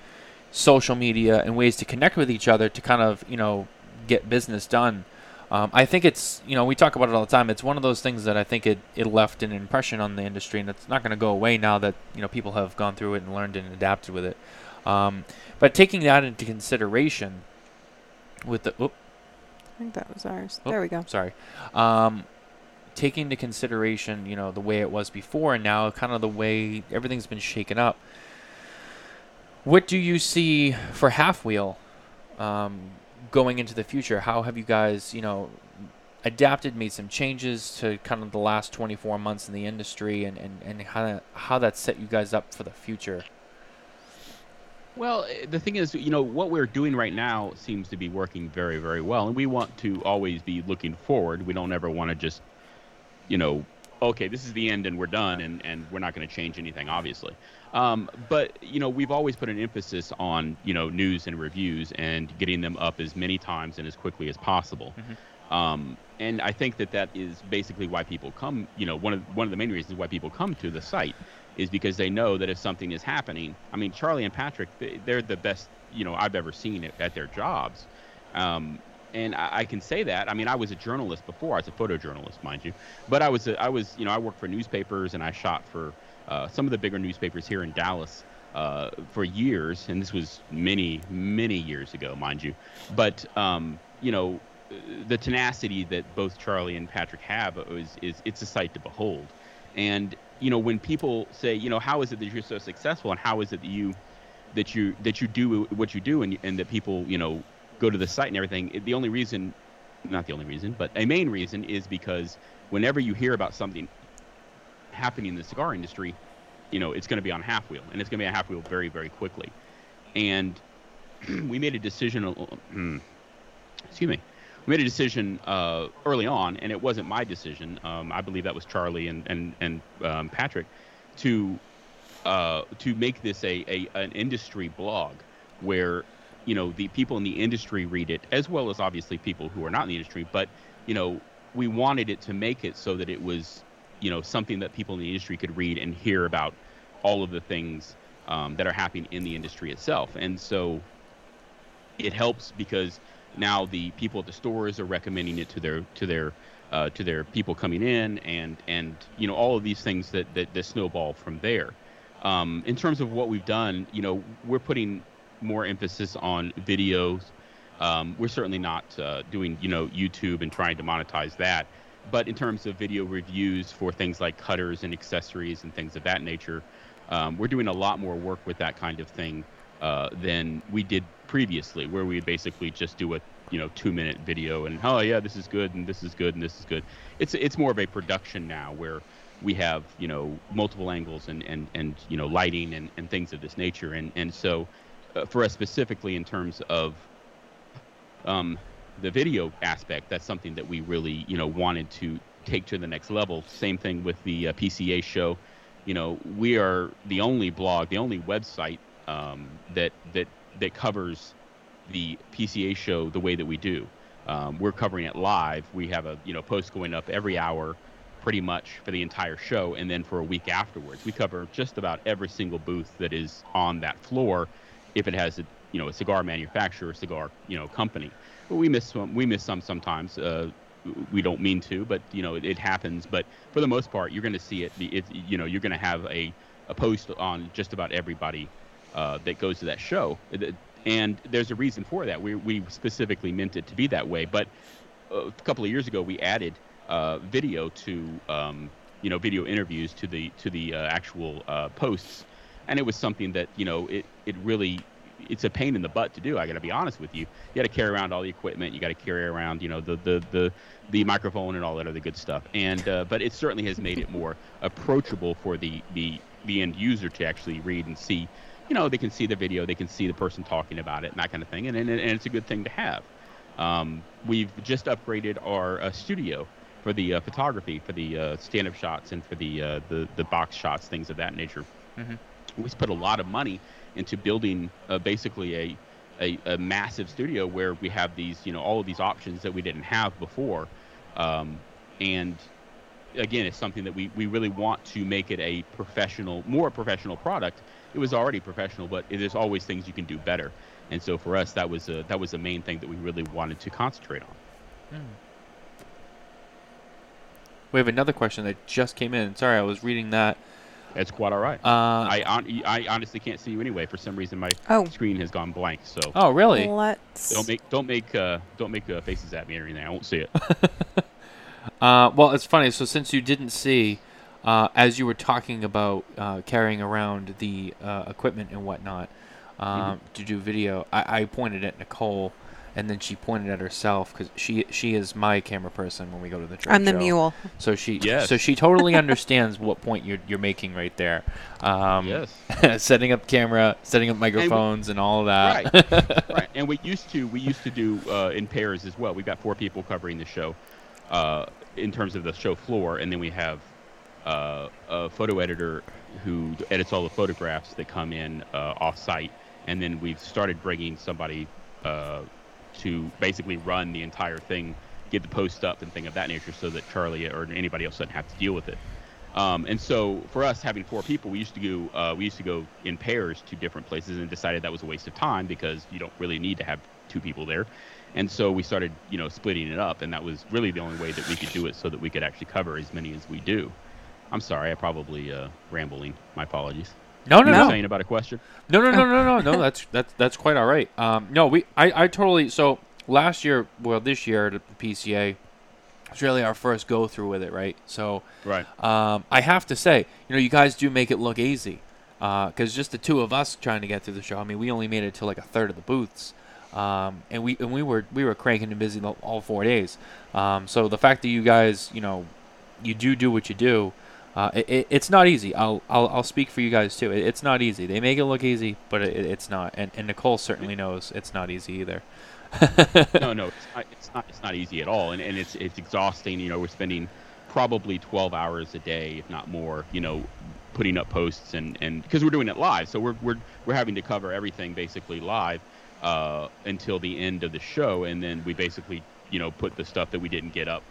social media and ways to connect with each other to kind of, you know, get business done. Um, I think it's, you know, we talk about it all the time. It's one of those things that I think it, it left an impression on the industry, and it's not going to go away now that, you know, people have gone through it and learned and adapted with it. Um, but taking that into consideration with the, oop,
I think that was ours.
Oh.
There we go.
sorry, um, taking into consideration, you know, the way it was before and now kind of the way everything's been shaken up. What do you see for Half Wheel um, going into the future? How have you guys, you know, adapted, made some changes to kind of the last 24 months in the industry and, and, and how, how that set you guys up for the future?
Well, eh, the thing is, you know, what we're doing right now seems to be working very, very well, and we want to always be looking forward. We don't ever want to just, you know, okay, this is the end and we're done, and, and we're not going to change anything, obviously. Um, but you know, we've always put an emphasis on you know news and reviews and getting them up as many times and as quickly as possible. Um, and I think that that is basically why people come. You know, one of one of the main reasons why people come to the site is because they know that if something is happening, I mean, Charlie and Patrick, they, they're the best you know I've ever seen at, at their jobs. Um, and I, I can say that. I mean, I was a journalist before. I was a photojournalist, mind you. But I was, a, I was, you know, I worked for newspapers and I shot for uh, some of the bigger newspapers here in Dallas uh, for years. And this was many, many years ago, mind you. But um, you know, the tenacity that both Charlie and Patrick have is, is it's a sight to behold. And you know, when people say, you know, how is it that you're so successful, and how is it that you that you that you do what you do, and and that people, you know, go to the site and everything, the only reason, not the only reason, but a main reason is because whenever you hear about something happening in the cigar industry, you know, it's going to be on half wheel, and it's going to be on half wheel very, very quickly. And we made a decision. hmm, excuse me. We made a decision uh, early on, and it wasn't my decision. Um, I believe that was Charlie and and and um, Patrick to uh, to make this a, a an industry blog where you know the people in the industry read it as well as obviously people who are not in the industry but you know we wanted it to make it so that it was you know something that people in the industry could read and hear about all of the things um, that are happening in the industry itself. And so it helps because now the people at the stores are recommending it to their to their uh, to their people coming in and and you know all of these things that that, that snowball from there. Um, in terms of what we've done you know we're putting more emphasis on videos. Um, we're certainly not uh, doing you know youtube and trying to monetize that but in terms of video reviews for things like cutters and accessories and things of that nature um, we're doing a lot more work with that kind of thing uh, than we did previously, where we basically just do a you know two minute video and oh yeah this is good and this is good and this is good. It's it's more of a production now where we have you know multiple angles and and and you know lighting and, and things of this nature and and so uh, for us specifically in terms of um, the video aspect, that's something that we really you know wanted to take to the next level. Same thing with the uh, PCA show. You know, we are the only blog, the only website um, that that that covers the PCA show the way that we do. Um, we're covering it live. We have a you know post going up every hour, pretty much for the entire show, and then for a week afterwards, we cover just about every single booth that is on that floor, if it has a you know a cigar manufacturer, cigar you know company. But we miss some. We miss some sometimes. Uh, we don't mean to, but you know it, it happens. But for the most part, you're going to see it. You know you're going to have a, a post on just about everybody uh, that goes to that show. And there's a reason for that. We, we specifically meant it to be that way. But uh, a couple of years ago, we added uh, video to, um, you know, video interviews to the to the uh, actual uh, posts, and it was something that you know it it really it's a pain in the butt to do. I got to be honest with you. You got to carry around all the equipment. You got to carry around, you know, the the the the microphone and all that other good stuff. And uh, but it certainly has made it more approachable for the the the end user to actually read and see. You know, they can see the video, they can see the person talking about it, and that kind of thing. And and, and it's a good thing to have. Um, we've just upgraded our uh, studio, for the uh, photography, for the uh, stand-up shots, and for the uh, the the box shots, things of that nature.
Mhm.
We put a lot of money into building uh, basically a, a a massive studio where we have these you know all of these options that we didn't have before, um, and again, it's something that we, we really want to make it a professional, more professional product. It was already professional, but there's always things you can do better. And so for us, that was a, that was the main thing that we really wanted to concentrate on.
We have another question that just came in. Sorry, I was reading that.
It's quite all right.
Uh,
I, hon- I honestly can't see you anyway. For some reason, my
Oh.
screen has gone blank. So
oh, really?
Let's.
don't make don't make uh, don't make uh, faces at me or anything. I won't see it.
Uh, well, it's funny. So since you didn't see, uh, as you were talking about uh, carrying around the uh, equipment and whatnot um, to do video, I, I pointed at Nicole, and then she pointed at herself because she she is my camera person when we go to the trade
I'm the
show.
mule.
So she
Yes.
so she totally understands what point you're you're making right there. Um,
yes.
setting up camera, setting up microphones, and all of that.
Right. right. And we used to we used to do uh, in pairs as well. We've got four people covering the show uh, in terms of the show floor, and then we have uh, a photo editor who edits all the photographs that come in uh, off site, and then we've started bringing somebody uh, to basically run the entire thing, get the post up and thing of that nature, so that Charlie or anybody else doesn't have to deal with it. Um, and so for us having four people, we used to go uh, we used to go in pairs to different places and decided that was a waste of time because you don't really need to have two people there. And so we started, you know, splitting it up, and that was really the only way that we could do it so that we could actually cover as many as we do. I'm sorry, I probably uh, rambling. My apologies.
No, no,
You were
no.
saying about a question?
No, no, no, no, no, no. That's that's that's quite all right. Um, no, we I, I totally so last year, well, this year at the PCA, it's really our first go through with it, right? So
Right.
um, I have to say, you know, you guys do make it look easy, because just the two of us trying to get through the show. I mean, we only made it to like a third of the booths, um, and we and we were we were cranking and busy the, all four days. Um, so the fact that you guys, you know, you do do what you do. Uh, it, it, it's not easy. I'll, I'll I'll speak for you guys too. It, it's not easy. They make it look easy, but it, it's not. And, and Nicole certainly knows it's not easy either.
no, no, it's not, it's not. It's not easy at all, and, and it's it's exhausting. You know, we're spending probably 12 hours a day, if not more. You know, putting up posts and and because we're doing it live, so we're we're we're having to cover everything basically live uh, until the end of the show, and then we basically you know put the stuff that we didn't get up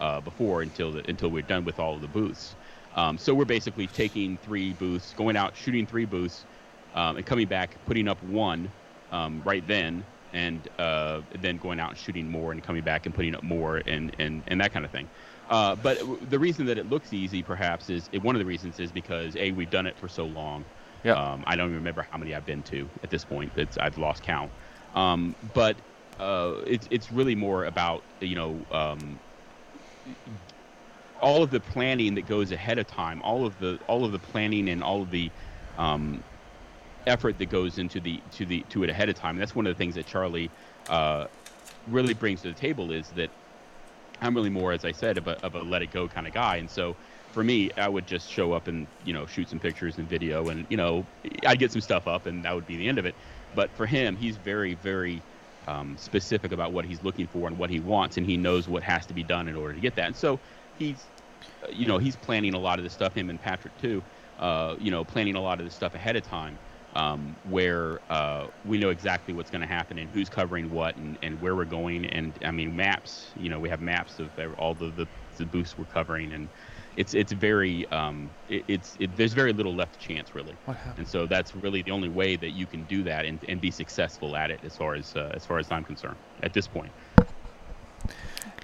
uh, before until the, until we're done with all of the booths. Um, so we're basically taking three booths, going out shooting three booths, um, and coming back, putting up one um, right then, and uh, then going out and shooting more, and coming back and putting up more, and and, and that kind of thing. Uh, but the reason that it looks easy, perhaps, is one of the reasons is because a we've done it for so long.
Yeah.
Um, I don't even remember how many I've been to at this point. It's I've lost count. Um, but uh, it's it's really more about you know um, all of the planning that goes ahead of time, all of the all of the planning and all of the um, effort that goes into the to the to it ahead of time. And that's one of the things that Charlie uh, really brings to the table is that I'm really more, as I said, of a, of a let it go kind of guy. And so for me, I would just show up and you know shoot some pictures and video, and you know I'd get some stuff up, and that would be the end of it. But for him, he's very very um, specific about what he's looking for and what he wants, and he knows what has to be done in order to get that. And so he's, uh, you know, he's planning a lot of this stuff. Him and Patrick too, uh, you know, planning a lot of this stuff ahead of time, um, where uh, we know exactly what's going to happen and who's covering what and, and where we're going. And I mean, maps. You know, we have maps of all the the, the booths we're covering, and it's it's very um, it, it's it, there's very little left chance really.
What happened?
And so that's really the only way that you can do that and, and be successful at it, as far as uh, as far as I'm concerned, at this point.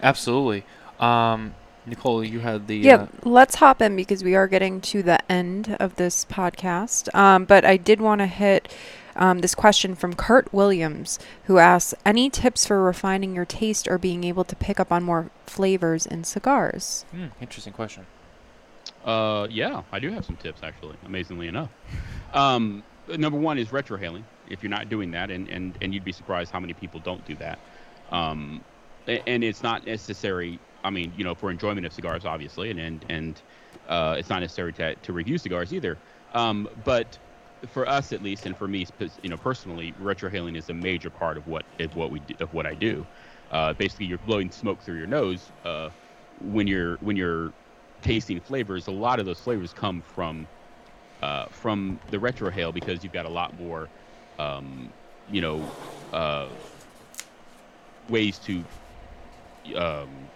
Absolutely. Um, Nicole, you had the
Yeah,
uh,
let's hop in because we are getting to the end of this podcast. Um, but I did want to hit um, this question from Kurt Williams, who asks Any tips for refining your taste or being able to pick up on more flavors in cigars?
hmm, interesting question.
Uh, yeah, I do have some tips actually. Amazingly enough, um, number one is retrohaling. If you're not doing that, and, and, and you'd be surprised how many people don't do that. Um, a- and it's not necessary. I mean, you know, for enjoyment of cigars, obviously, and and, and uh, it's not necessary to, to review cigars either. Um, but for us, at least, and for me, you know, personally, retrohaling is a major part of what is what we do, of what I do. Uh, basically, you're blowing smoke through your nose uh, when you're when you're tasting flavors, a lot of those flavors come from uh, from the retrohale because you've got a lot more, um, you know, uh, ways to. Um,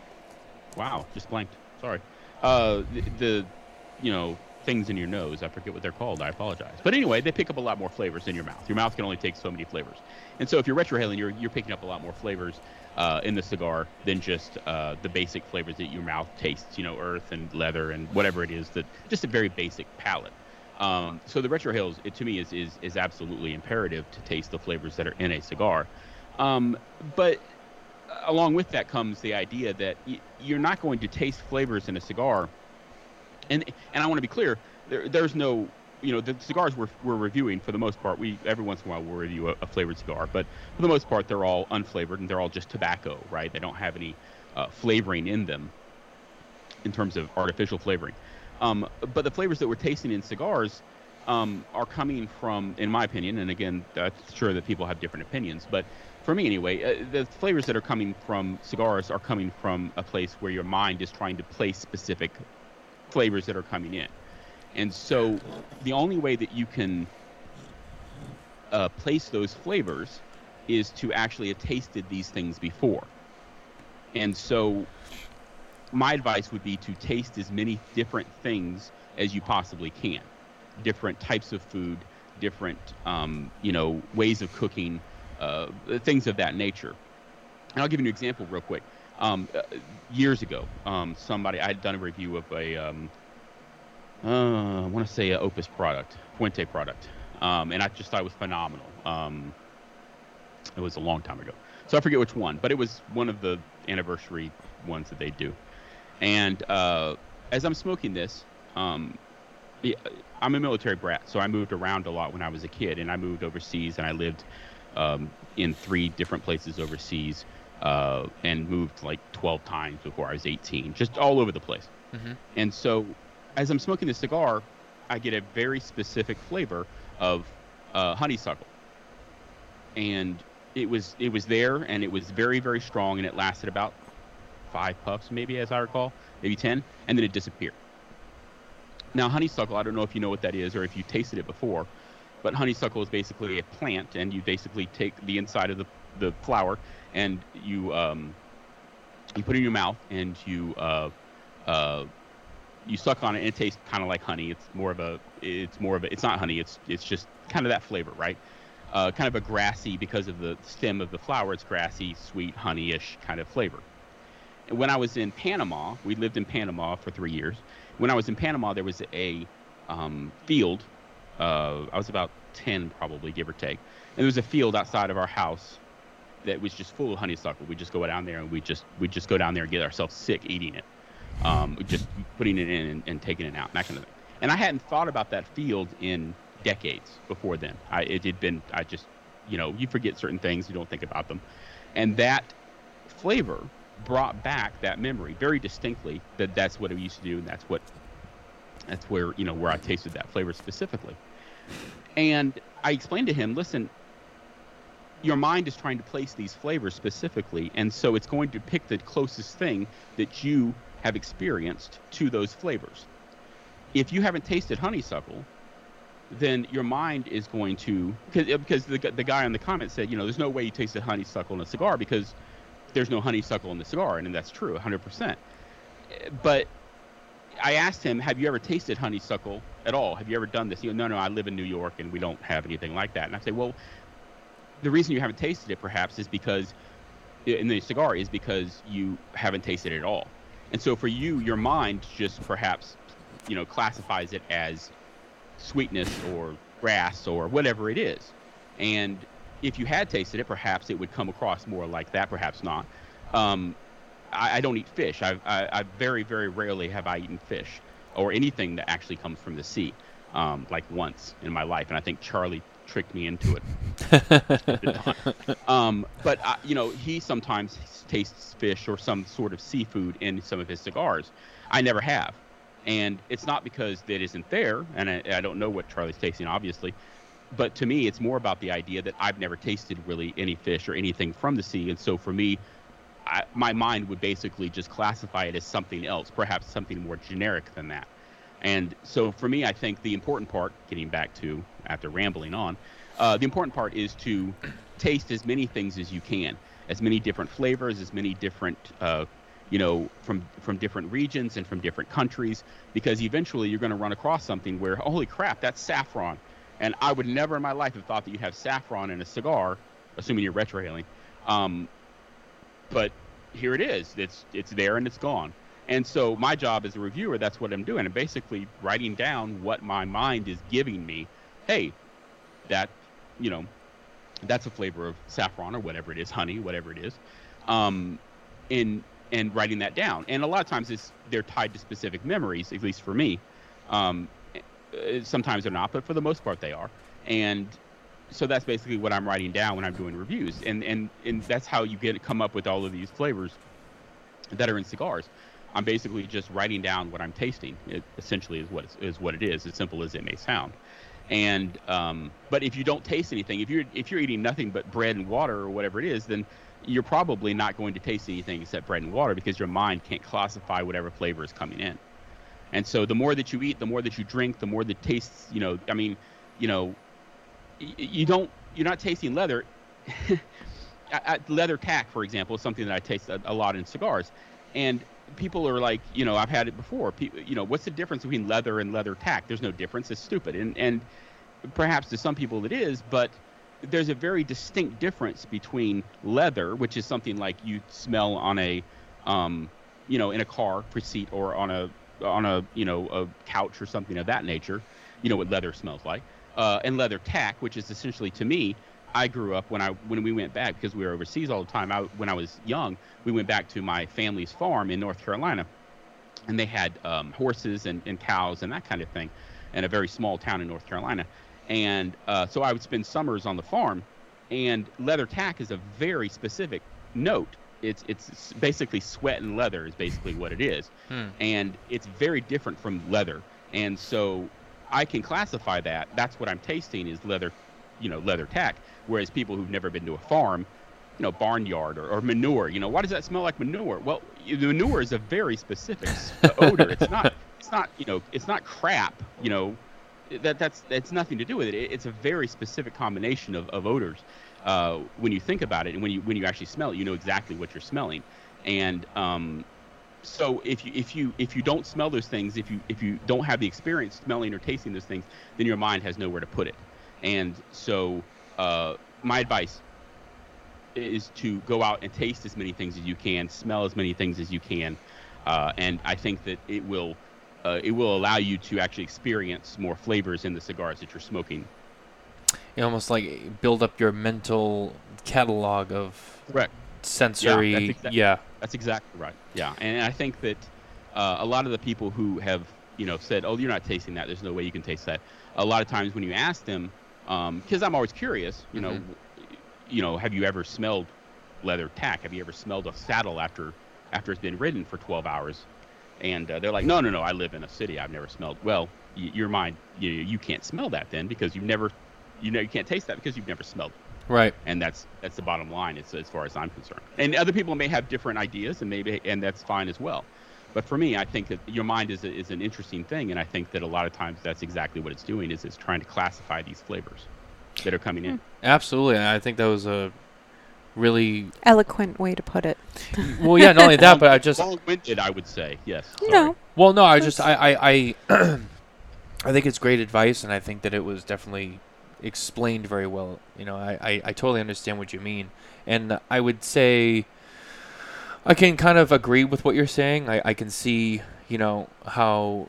wow, just blanked. Sorry. Uh, the, the, you know, things in your nose. I forget what they're called. I apologize. But anyway, they pick up a lot more flavors in your mouth. Your mouth can only take so many flavors, and so if you're retrohaling, you're you're picking up a lot more flavors uh, in the cigar than just uh, the basic flavors that your mouth tastes. You know, earth and leather and whatever it is that just a very basic palate. Um, so the retrohales, it to me is, is is absolutely imperative to taste the flavors that are in a cigar. Um, but along with that comes the idea that y- you're not going to taste flavors in a cigar. And and I want to be clear, there, there's no, you know, the cigars we're, we're reviewing for the most part, we every once in a while we'll review a, a flavored cigar, but for the most part they're all unflavored and they're all just tobacco, right? They don't have any uh, flavoring in them in terms of artificial flavoring. Um, but the flavors that we're tasting in cigars um, are coming from, in my opinion, and again, that's sure that people have different opinions, but for me anyway, uh, the flavors that are coming from cigars are coming from a place where your mind is trying to place specific flavors that are coming in. And so the only way that you can uh, place those flavors is to actually have tasted these things before. And so my advice would be to taste as many different things as you possibly can different types of food different um, you know ways of cooking uh, things of that nature. And i'll give you an example real quick. Um, uh, years ago um, somebody i had done a review of a um, uh, i want to say a opus product fuente product. Um, and i just thought it was phenomenal. Um, it was a long time ago. So i forget which one but it was one of the anniversary ones that they do. And uh, as I'm smoking this, um, I'm a military brat, so I moved around a lot when I was a kid, and I moved overseas, and I lived um, in three different places overseas, uh, and moved like 12 times before I was 18, just all over the place.
Mhm.
And so, as I'm smoking this cigar, I get a very specific flavor of uh, honeysuckle, and it was it was there, and it was very very strong, and it lasted about five puffs, maybe as I recall, maybe ten, and then it disappeared. Now, honeysuckle, I don't know if you know what that is or if you tasted it before, but honeysuckle is basically a plant, and you basically take the inside of the, the flower and you um, you put it in your mouth and you uh, uh, you suck on it, and it tastes kind of like honey. It's more of a it's more of a it's not honey. It's it's just kind of that flavor, right? Uh, kind of a grassy because of the stem of the flower. It's grassy, sweet, honey-ish kind of flavor when I was in Panama, we lived in Panama for three years. When I was in Panama, there was a um, field. Uh, I was about 10, probably, give or take. And there was a field outside of our house that was just full of honeysuckle. We just go down there and we just we just go down there and get ourselves sick eating it, um, just putting it in and, and taking it out, and that kind of thing. And I hadn't thought about that field in decades before then. I, it had been I just you know you forget certain things, you don't think about them, and that flavor brought back that memory very distinctly that that's what I used to do and that's what that's where you know where I tasted that flavor specifically. And I explained to him, listen, your mind is trying to place these flavors specifically, and so it's going to pick the closest thing that you have experienced to those flavors. If you haven't tasted honeysuckle, then your mind is going to because because uh, the, the guy on the comment said, you know, there's no way you tasted honeysuckle in a cigar because there's no honeysuckle in the cigar, and that's true, 100%. But I asked him, "Have you ever tasted honeysuckle at all? Have you ever done this?" You know, no, no, I live in New York and we don't have anything like that. And I say, well, the reason you haven't tasted it perhaps is because in the cigar is because you haven't tasted it at all. And so for you, your mind just perhaps, you know, classifies it as sweetness or grass or whatever it is. And if you had tasted it, perhaps it would come across more like that, perhaps not. Um, I, I, don't eat fish. I, I, I, very, very rarely have I eaten fish or anything that actually comes from the sea, um, like once in my life. And I think Charlie tricked me into it. um, but, I, you know, he sometimes tastes fish or some sort of seafood in some of his cigars. I never have. And it's not because it isn't there, and I, I don't know what Charlie's tasting, obviously but to me, it's more about the idea that I've never tasted really any fish or anything from the sea, and so for me, I, my mind would basically just classify it as something else, perhaps something more generic than that. And so for me, I think the important part, getting back to after rambling on, uh, the important part is to taste as many things as you can, as many different flavors, as many different, uh, you know, from from different regions and from different countries, because eventually you're going to run across something where, holy crap, that's saffron, and I would never in my life have thought that you'd have saffron in a cigar, assuming you're retrohaling. Um, but here it is. It's it's there and it's gone. And so my job as a reviewer, that's what I'm doing. I'm basically writing down what my mind is giving me. Hey, that, you know, that's a flavor of saffron or whatever it is, honey, whatever it is, um, in and writing that down. And a lot of times it's they're tied to specific memories, at least for me. Um, eh, sometimes they're not, but for the most part they are. And so that's basically what I'm writing down when I'm doing reviews, and and and that's how you get come up with all of these flavors that are in cigars. I'm basically just writing down what I'm tasting. It essentially is what is what it is, as simple as it may sound. And um, but if you don't taste anything, if you're if you're eating nothing but bread and water or whatever it is, then you're probably not going to taste anything except bread and water because your mind can't classify whatever flavor is coming in. And so the more that you eat, the more that you drink, the more the tastes. You know, I mean, you know, you don't you're not tasting leather. leather tack, for example, is something that I taste a, a lot in cigars, and people are like, you know, I've had it before. People, you know, what's the difference between leather and leather tack? There's no difference. It's stupid. And and perhaps to some people it is, but there's a very distinct difference between leather, which is something like you smell on a, um, you know, in a car for seat or on a on a you know a couch or something of that nature. You know what leather smells like. Uh, and leather tack, which is essentially to me I grew up when I when we went back because we were overseas all the time. I, when I was young, we went back to my family's farm in North Carolina, and they had um, horses and, and cows and that kind of thing, in a very small town in North Carolina. And uh, so I would spend summers on the farm, and leather tack is a very specific note. It's it's basically sweat and leather is basically what it is, hmm. and it's very different from leather. And so I can classify that. That's what I'm tasting is leather, you know, leather tack. Whereas people who've never been to a farm, you know, barnyard or, or manure, you know, why does that smell like manure? Well, the manure is a very specific odor. It's not, it's not, you know, it's not crap, you know, that that's that's nothing to do with it. It's a very specific combination of, of odors. Uh, when you think about it, and when you when you actually smell it, you know exactly what you're smelling. And um, so if you if you if you don't smell those things, if you if you don't have the experience smelling or tasting those things, then your mind has nowhere to put it. And so uh, my advice is to go out and taste as many things as you can, smell as many things as you can, uh, and I think that it will uh, it will allow you to actually experience more flavors in the cigars that you're smoking.
You almost like build up your mental catalog of
Correct.
sensory.
Yeah,
yeah.
That's exactly right. Yeah, and I think that uh, a lot of the people who have you know said, "Oh, you're not tasting that. There's no way you can taste that." A lot of times when you ask them, because um, I'm always curious. You know, mm-hmm. you know, have you ever smelled leather tack? Have you ever smelled a saddle after after it's been ridden for 12 hours? And uh, they're like, no, no, no. I live in a city. I've never smelled. Well, y- your mind, you you can't smell that then because you've never, you know, you can't taste that because you've never smelled. It.
Right.
And that's that's the bottom line. It's as far as I'm concerned. And other people may have different ideas, and maybe and that's fine as well. But for me, I think that your mind is, a, is an interesting thing, and I think that a lot of times that's exactly what it's doing is it's trying to classify these flavors that are coming in. Hmm.
Absolutely, I think that was a really
eloquent way to put it.
well, yeah, not only that, but I just
long-winded, I would say, yes.
Sorry. No.
Well, no, I just I I I, I think it's great advice, and I think that it was definitely explained very well. You know, I, I, I totally understand what you mean, and I would say I can kind of agree with what you're saying. I, I can see, you know, how,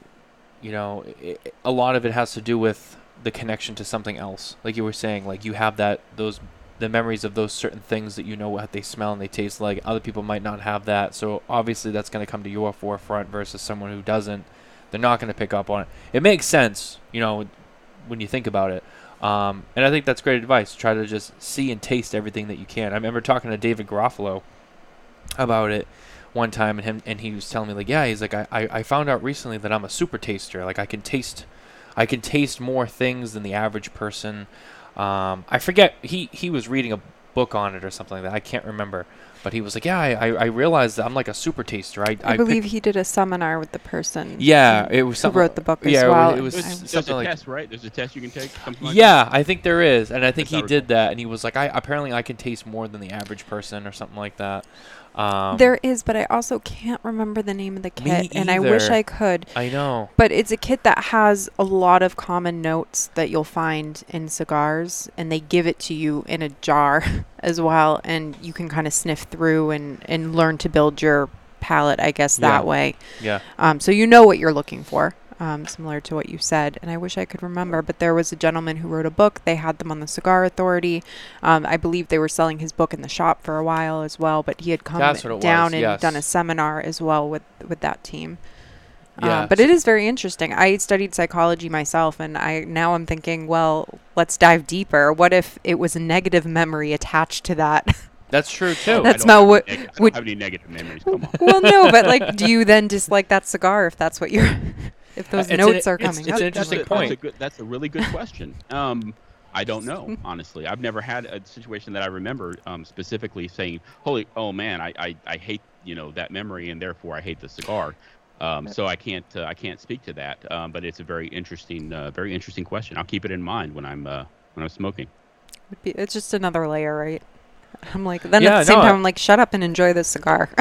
you know, it, a lot of it has to do with the connection to something else. Like you were saying, like you have that those the memories of those certain things that you know what they smell and they taste like. Other people might not have that, so obviously that's going to come to your forefront versus someone who doesn't. They're not going to pick up on it. It makes sense, you know, when you think about it. Um, and I think that's great advice. Try to just see and taste everything that you can. I remember talking to David Garofalo about it one time and him and he was telling me like yeah he's like I, I found out recently that i'm a super taster like i can taste i can taste more things than the average person um, i forget he he was reading a book on it or something like that i can't remember but he was like, "Yeah, I, I, I realized that I'm like a super taster. I,
I,
I
believe
pick-
he did a seminar with the person.
Yeah, it was
who
something-
wrote the book as
yeah, it
well.
was- it was
I-
There's, there's
something
a
like-
test, right? There's a test you can take. Like
yeah, I think there is, and I think
That's
he
not
did that, and he was like, "I apparently I can taste more than the average person, or something like that." Um,
there is, but I also can't remember the name of the kit, and I wish. I could.
I know.
But it's a kit that has a lot of common notes that you'll find in cigars, and they give it to you in a jar as well, and you can kind of sniff through and, and learn to build your palate, I guess, that
Yeah.
way.
Yeah,
Um, so you know what you're looking for, um, similar to what you said. And I wish I could remember, but there was a gentleman who wrote a book. They had them on the Cigar Authority. Um, I believe they were selling his book in the shop for a while as well, but he had come
That's what it
down
was,
and
yes.
done a seminar as well with, with that team.
Yeah,
Um, but it is very interesting. I studied psychology myself, and I now I'm thinking, well, let's dive deeper. What if it was a negative memory attached to that?
that's true too.
That's
don't
what-
neg- I don't
would-
have any negative memories. Come on.
well, no, but like, do you then dislike that cigar if that's what you're, if those
it's an-
notes are coming
it's
up?
an interesting
that's a,
point.
That's a, good, that's a really good question. Um, I don't know, honestly. I've never had a situation that I remember um, specifically saying, "Holy, oh man, I, I, I hate you know that memory, and therefore I hate the cigar." Um, so I can't uh, I can't speak to that. Um, but it's a very interesting uh, very interesting question. I'll keep it in mind when I'm uh, when I'm smoking.
It's just another layer, right? I'm like, then
Yeah,
at the same
no,
time,
I-
I'm like, shut up and enjoy this cigar.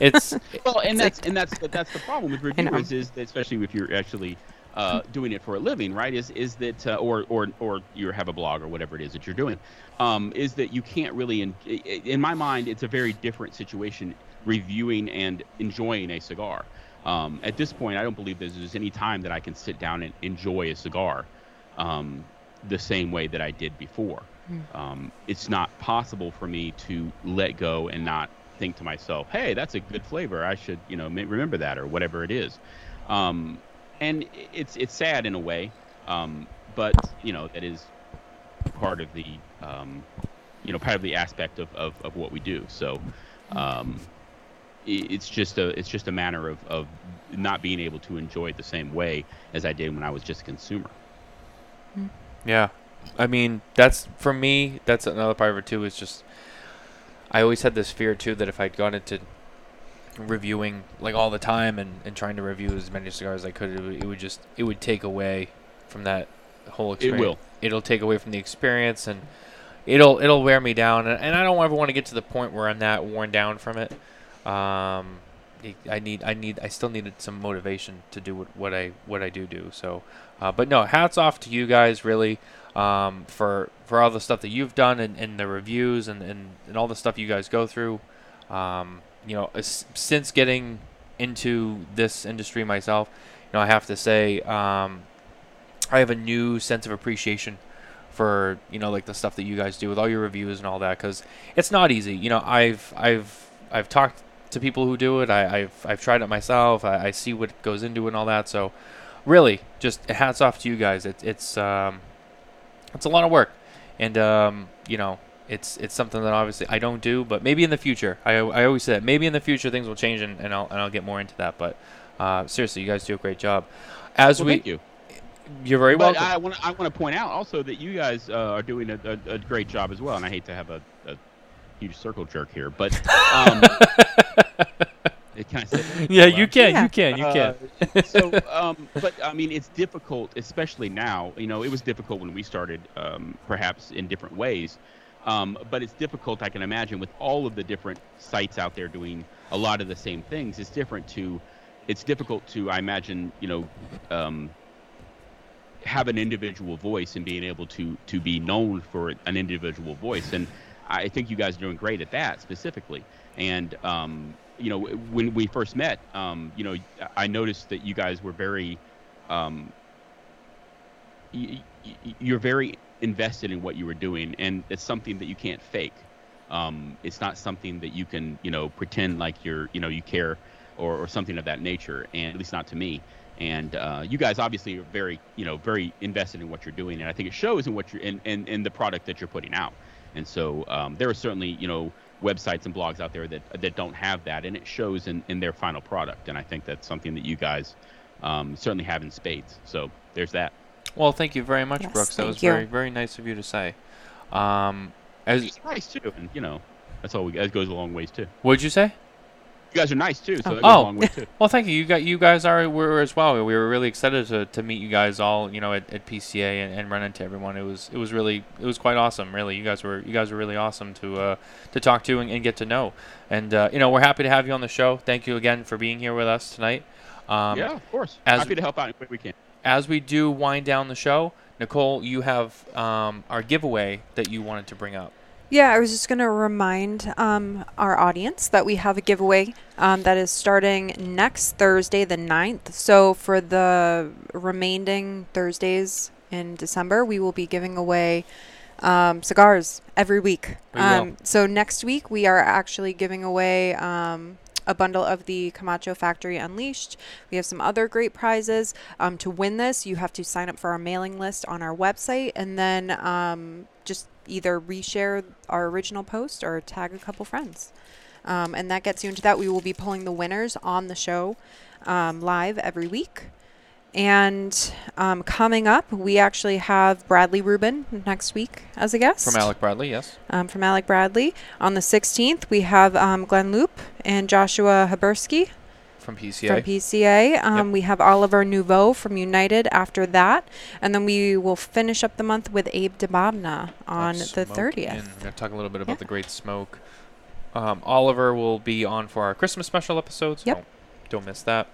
It's
Well, and that's and that's the, that's the problem with reviewers is that especially if you're actually uh, doing it for a living, right? Is is that uh, or or or you have a blog or whatever it is that you're doing, um, is that you can't really in, in my mind it's a very different situation reviewing and enjoying a cigar. Um, at this point, I don't believe there's, there's any time that I can sit down and enjoy a cigar um, the same way that I did before. Um, it's not possible for me to let go and not think to myself, "Hey, that's a good flavor. I should, you know, remember that or whatever it is." Um, and it's it's sad in a way, um, but you know that is part of the um, you know part of the aspect of, of, of what we do. So um, it's just a it's just a matter of, of not being able to enjoy it the same way as I did when I was just a consumer.
Yeah, I mean that's for me. That's another part of it too. Is just I always had this fear too that if I'd gone into reviewing like all the time and, and trying to review as many cigars as I could, it would, it would just it would take away from that whole experience.
It will.
It'll take away from the experience and it'll it'll wear me down. And, and I don't ever want to get to the point where I'm that worn down from it. Um, I- I need I need I still needed some motivation to do what, what I what I do do. So, uh, but no, hats off to you guys really um, for for all the stuff that you've done and, and the reviews and, and, and all the stuff you guys go through. Um, you know, since getting into this industry myself, you know, I have to say um, I have a new sense of appreciation for you know like the stuff that you guys do with all your reviews and all that because it's not easy. You know, I've I've I've talked to people who do it. I, I've I've tried it myself. I, I see what goes into it and all that. So really, just hats off to you guys. It, it's um, it's a lot of work, and um, you know, it's it's something that obviously I don't do, but maybe in the future. I, I always say that maybe in the future things will change, and, and I'll and I'll get more into that. But uh, seriously, you guys do a great job. As
Well,
we,
thank you.
you're very welcome.
I want to I want to point out also that you guys uh, are doing a, a, a great job as well. And I hate to have a, a huge circle jerk here, but um, can I say that?
yeah, you can,
Yeah.
you can, you can.
Uh, so, um, but I mean, it's difficult, especially now. You know, it was difficult when we started, um, perhaps in different ways. Um, but it's difficult, I can imagine, with all of the different sites out there doing a lot of the same things. It's different to, it's difficult to, I imagine, you know, um, have an individual voice and being able to to be known for an individual voice. And I think you guys are doing great at that specifically. And um, you know, when we first met, um, you know, I noticed that you guys were very, um, y- you're very invested in what you were doing, and it's something that you can't fake. Um, it's not something that you can, you know, pretend like you're, you know, you care, or, or something of that nature. And at least not to me. And uh, you guys obviously are very, you know, very invested in what you're doing, and I think it shows in what you're in, in, in the product that you're putting out. And so um, there are certainly, you know, websites and blogs out there that that don't have that, and it shows in, in their final product. And I think that's something that you guys um, certainly have in spades. So there's that.
Well, thank you very much,
Yes,
Brooks. That was
you.
very, very nice of you to say. Um, as
It's nice too, and you know, That's all we. That goes a long ways too.
What'd you say?
You guys are nice too, so
Oh.
a long way too.
Well, thank you. You got you guys are were as well. We were really excited to, to meet you guys all, you know, at, at PCA and, and run into everyone. It was it was really it was quite awesome. Really, you guys were you guys were really awesome to uh, to talk to and, and get to know. And uh, you know, we're happy to have you on the show. Thank you again for being here with us tonight. Um,
yeah, of course.
as-
Happy to help out way we can.
As we do wind down the show, Nicole, you have um, our giveaway that you wanted to bring up.
Yeah, I was just going to remind um, our audience that we have a giveaway um, that is starting next Thursday, the 9th. So, for the remaining Thursdays in December, we will be giving away um, cigars every week. Um, so, next week, we are actually giving away. Um, a bundle of the Camacho Factory Unleashed. We have some other great prizes. Um, to win this, you have to sign up for our mailing list on our website and then um, just either reshare our original post or tag a couple friends. Um, and that gets you into that. We will be pulling the winners on the show um, live every week. And um, coming up, we actually have Bradley Rubin next week as a guest
From Alec Bradley, yes.
um, from Alec Bradley. On the 16th, we have um, Glynn Loope and Joshua Habursky
From PCA.
from PCA. Um, We have Oliver Nouveau from United after that. And then we will finish up the month with Abe Dababneh on the 30th.
Inn. We're going to talk a little bit about
Yeah.
the Great Smoke. Um, Oliver will be on for our Christmas special episode, so
Yep.
don't, don't miss that.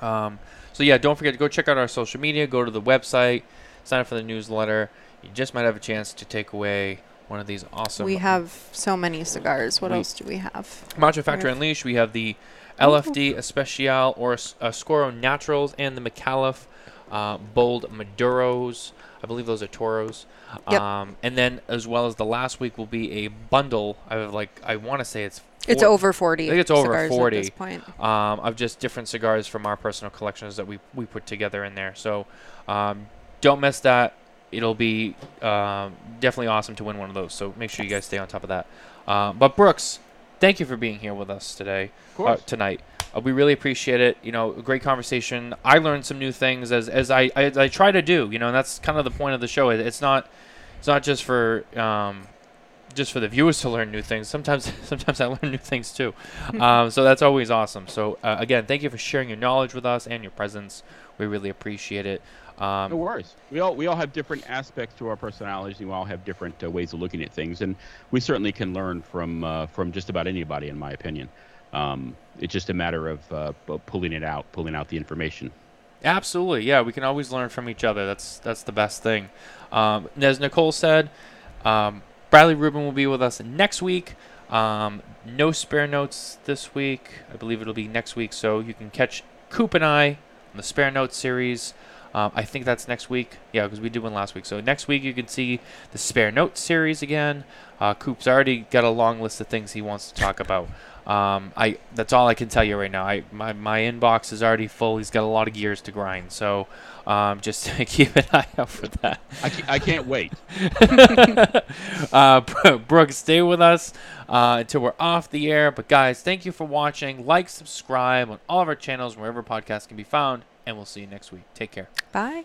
Um, so, yeah, don't forget to go check out our social media, go to the website, sign up for the newsletter. You just might have a chance to take away one of these awesome.
we have so many cigars. What
We-
else do we have?
Macho Factory Unleashed. We have the LFD Especial or Scoro Naturals and the McAuliffe uh, Bold Maduros. I believe those are Toros.
Yep.
Um, and then as well as the last week will be a bundle. I have like I want to say it's
It's over 40.
I think it's over 40.
at this point.
um, of just different cigars from our personal collections that we we put together in there. So um, don't miss that. It'll be um, definitely awesome to win one of those. So make sure you guys stay on top of that. Uh, but Brooks, thank you for being here with us today,
Of
uh, tonight. Uh, we really appreciate it. You know, a great conversation. I learned some new things as as I, as I try to do. You know, and that's kind of the point of the show. It- It's not it's not just for um, just for the viewers to learn new things. Sometimes sometimes I learn new things too. um, so that's always awesome. So uh, again, thank you for sharing your knowledge with us and your presence. We really appreciate it.
No
Um,
worries. We all we all have different aspects to our personalities, and we all have different uh, ways of looking at things, and we certainly can learn from uh, from just about anybody, in my opinion. Um, it's just a matter of uh, pulling it out, pulling out the information.
Absolutely, yeah. We can always learn from each other. That's that's the best thing. Um, as Nicole said, um, Bradley Rubin will be with us next week. Um, no spare notes this week. I believe it'll be next week. So you can catch Coop and I on the spare notes series. Um, I think that's next week. Yeah, because we did one last week. So next week you can see the spare notes series again. Uh, Coop's already got a long list of things he wants to talk about. Um, I that's all I can tell you right now. I my, my inbox is already full. He's got a lot of gears to grind. So um, just keep an eye out for that.
I, ca- I can't wait.
uh, Brooke, stay with us uh, until we're off the air. But guys, thank you for watching. Like, subscribe on all of our channels wherever podcasts can be found, and we'll see you next week. Take care.
Bye.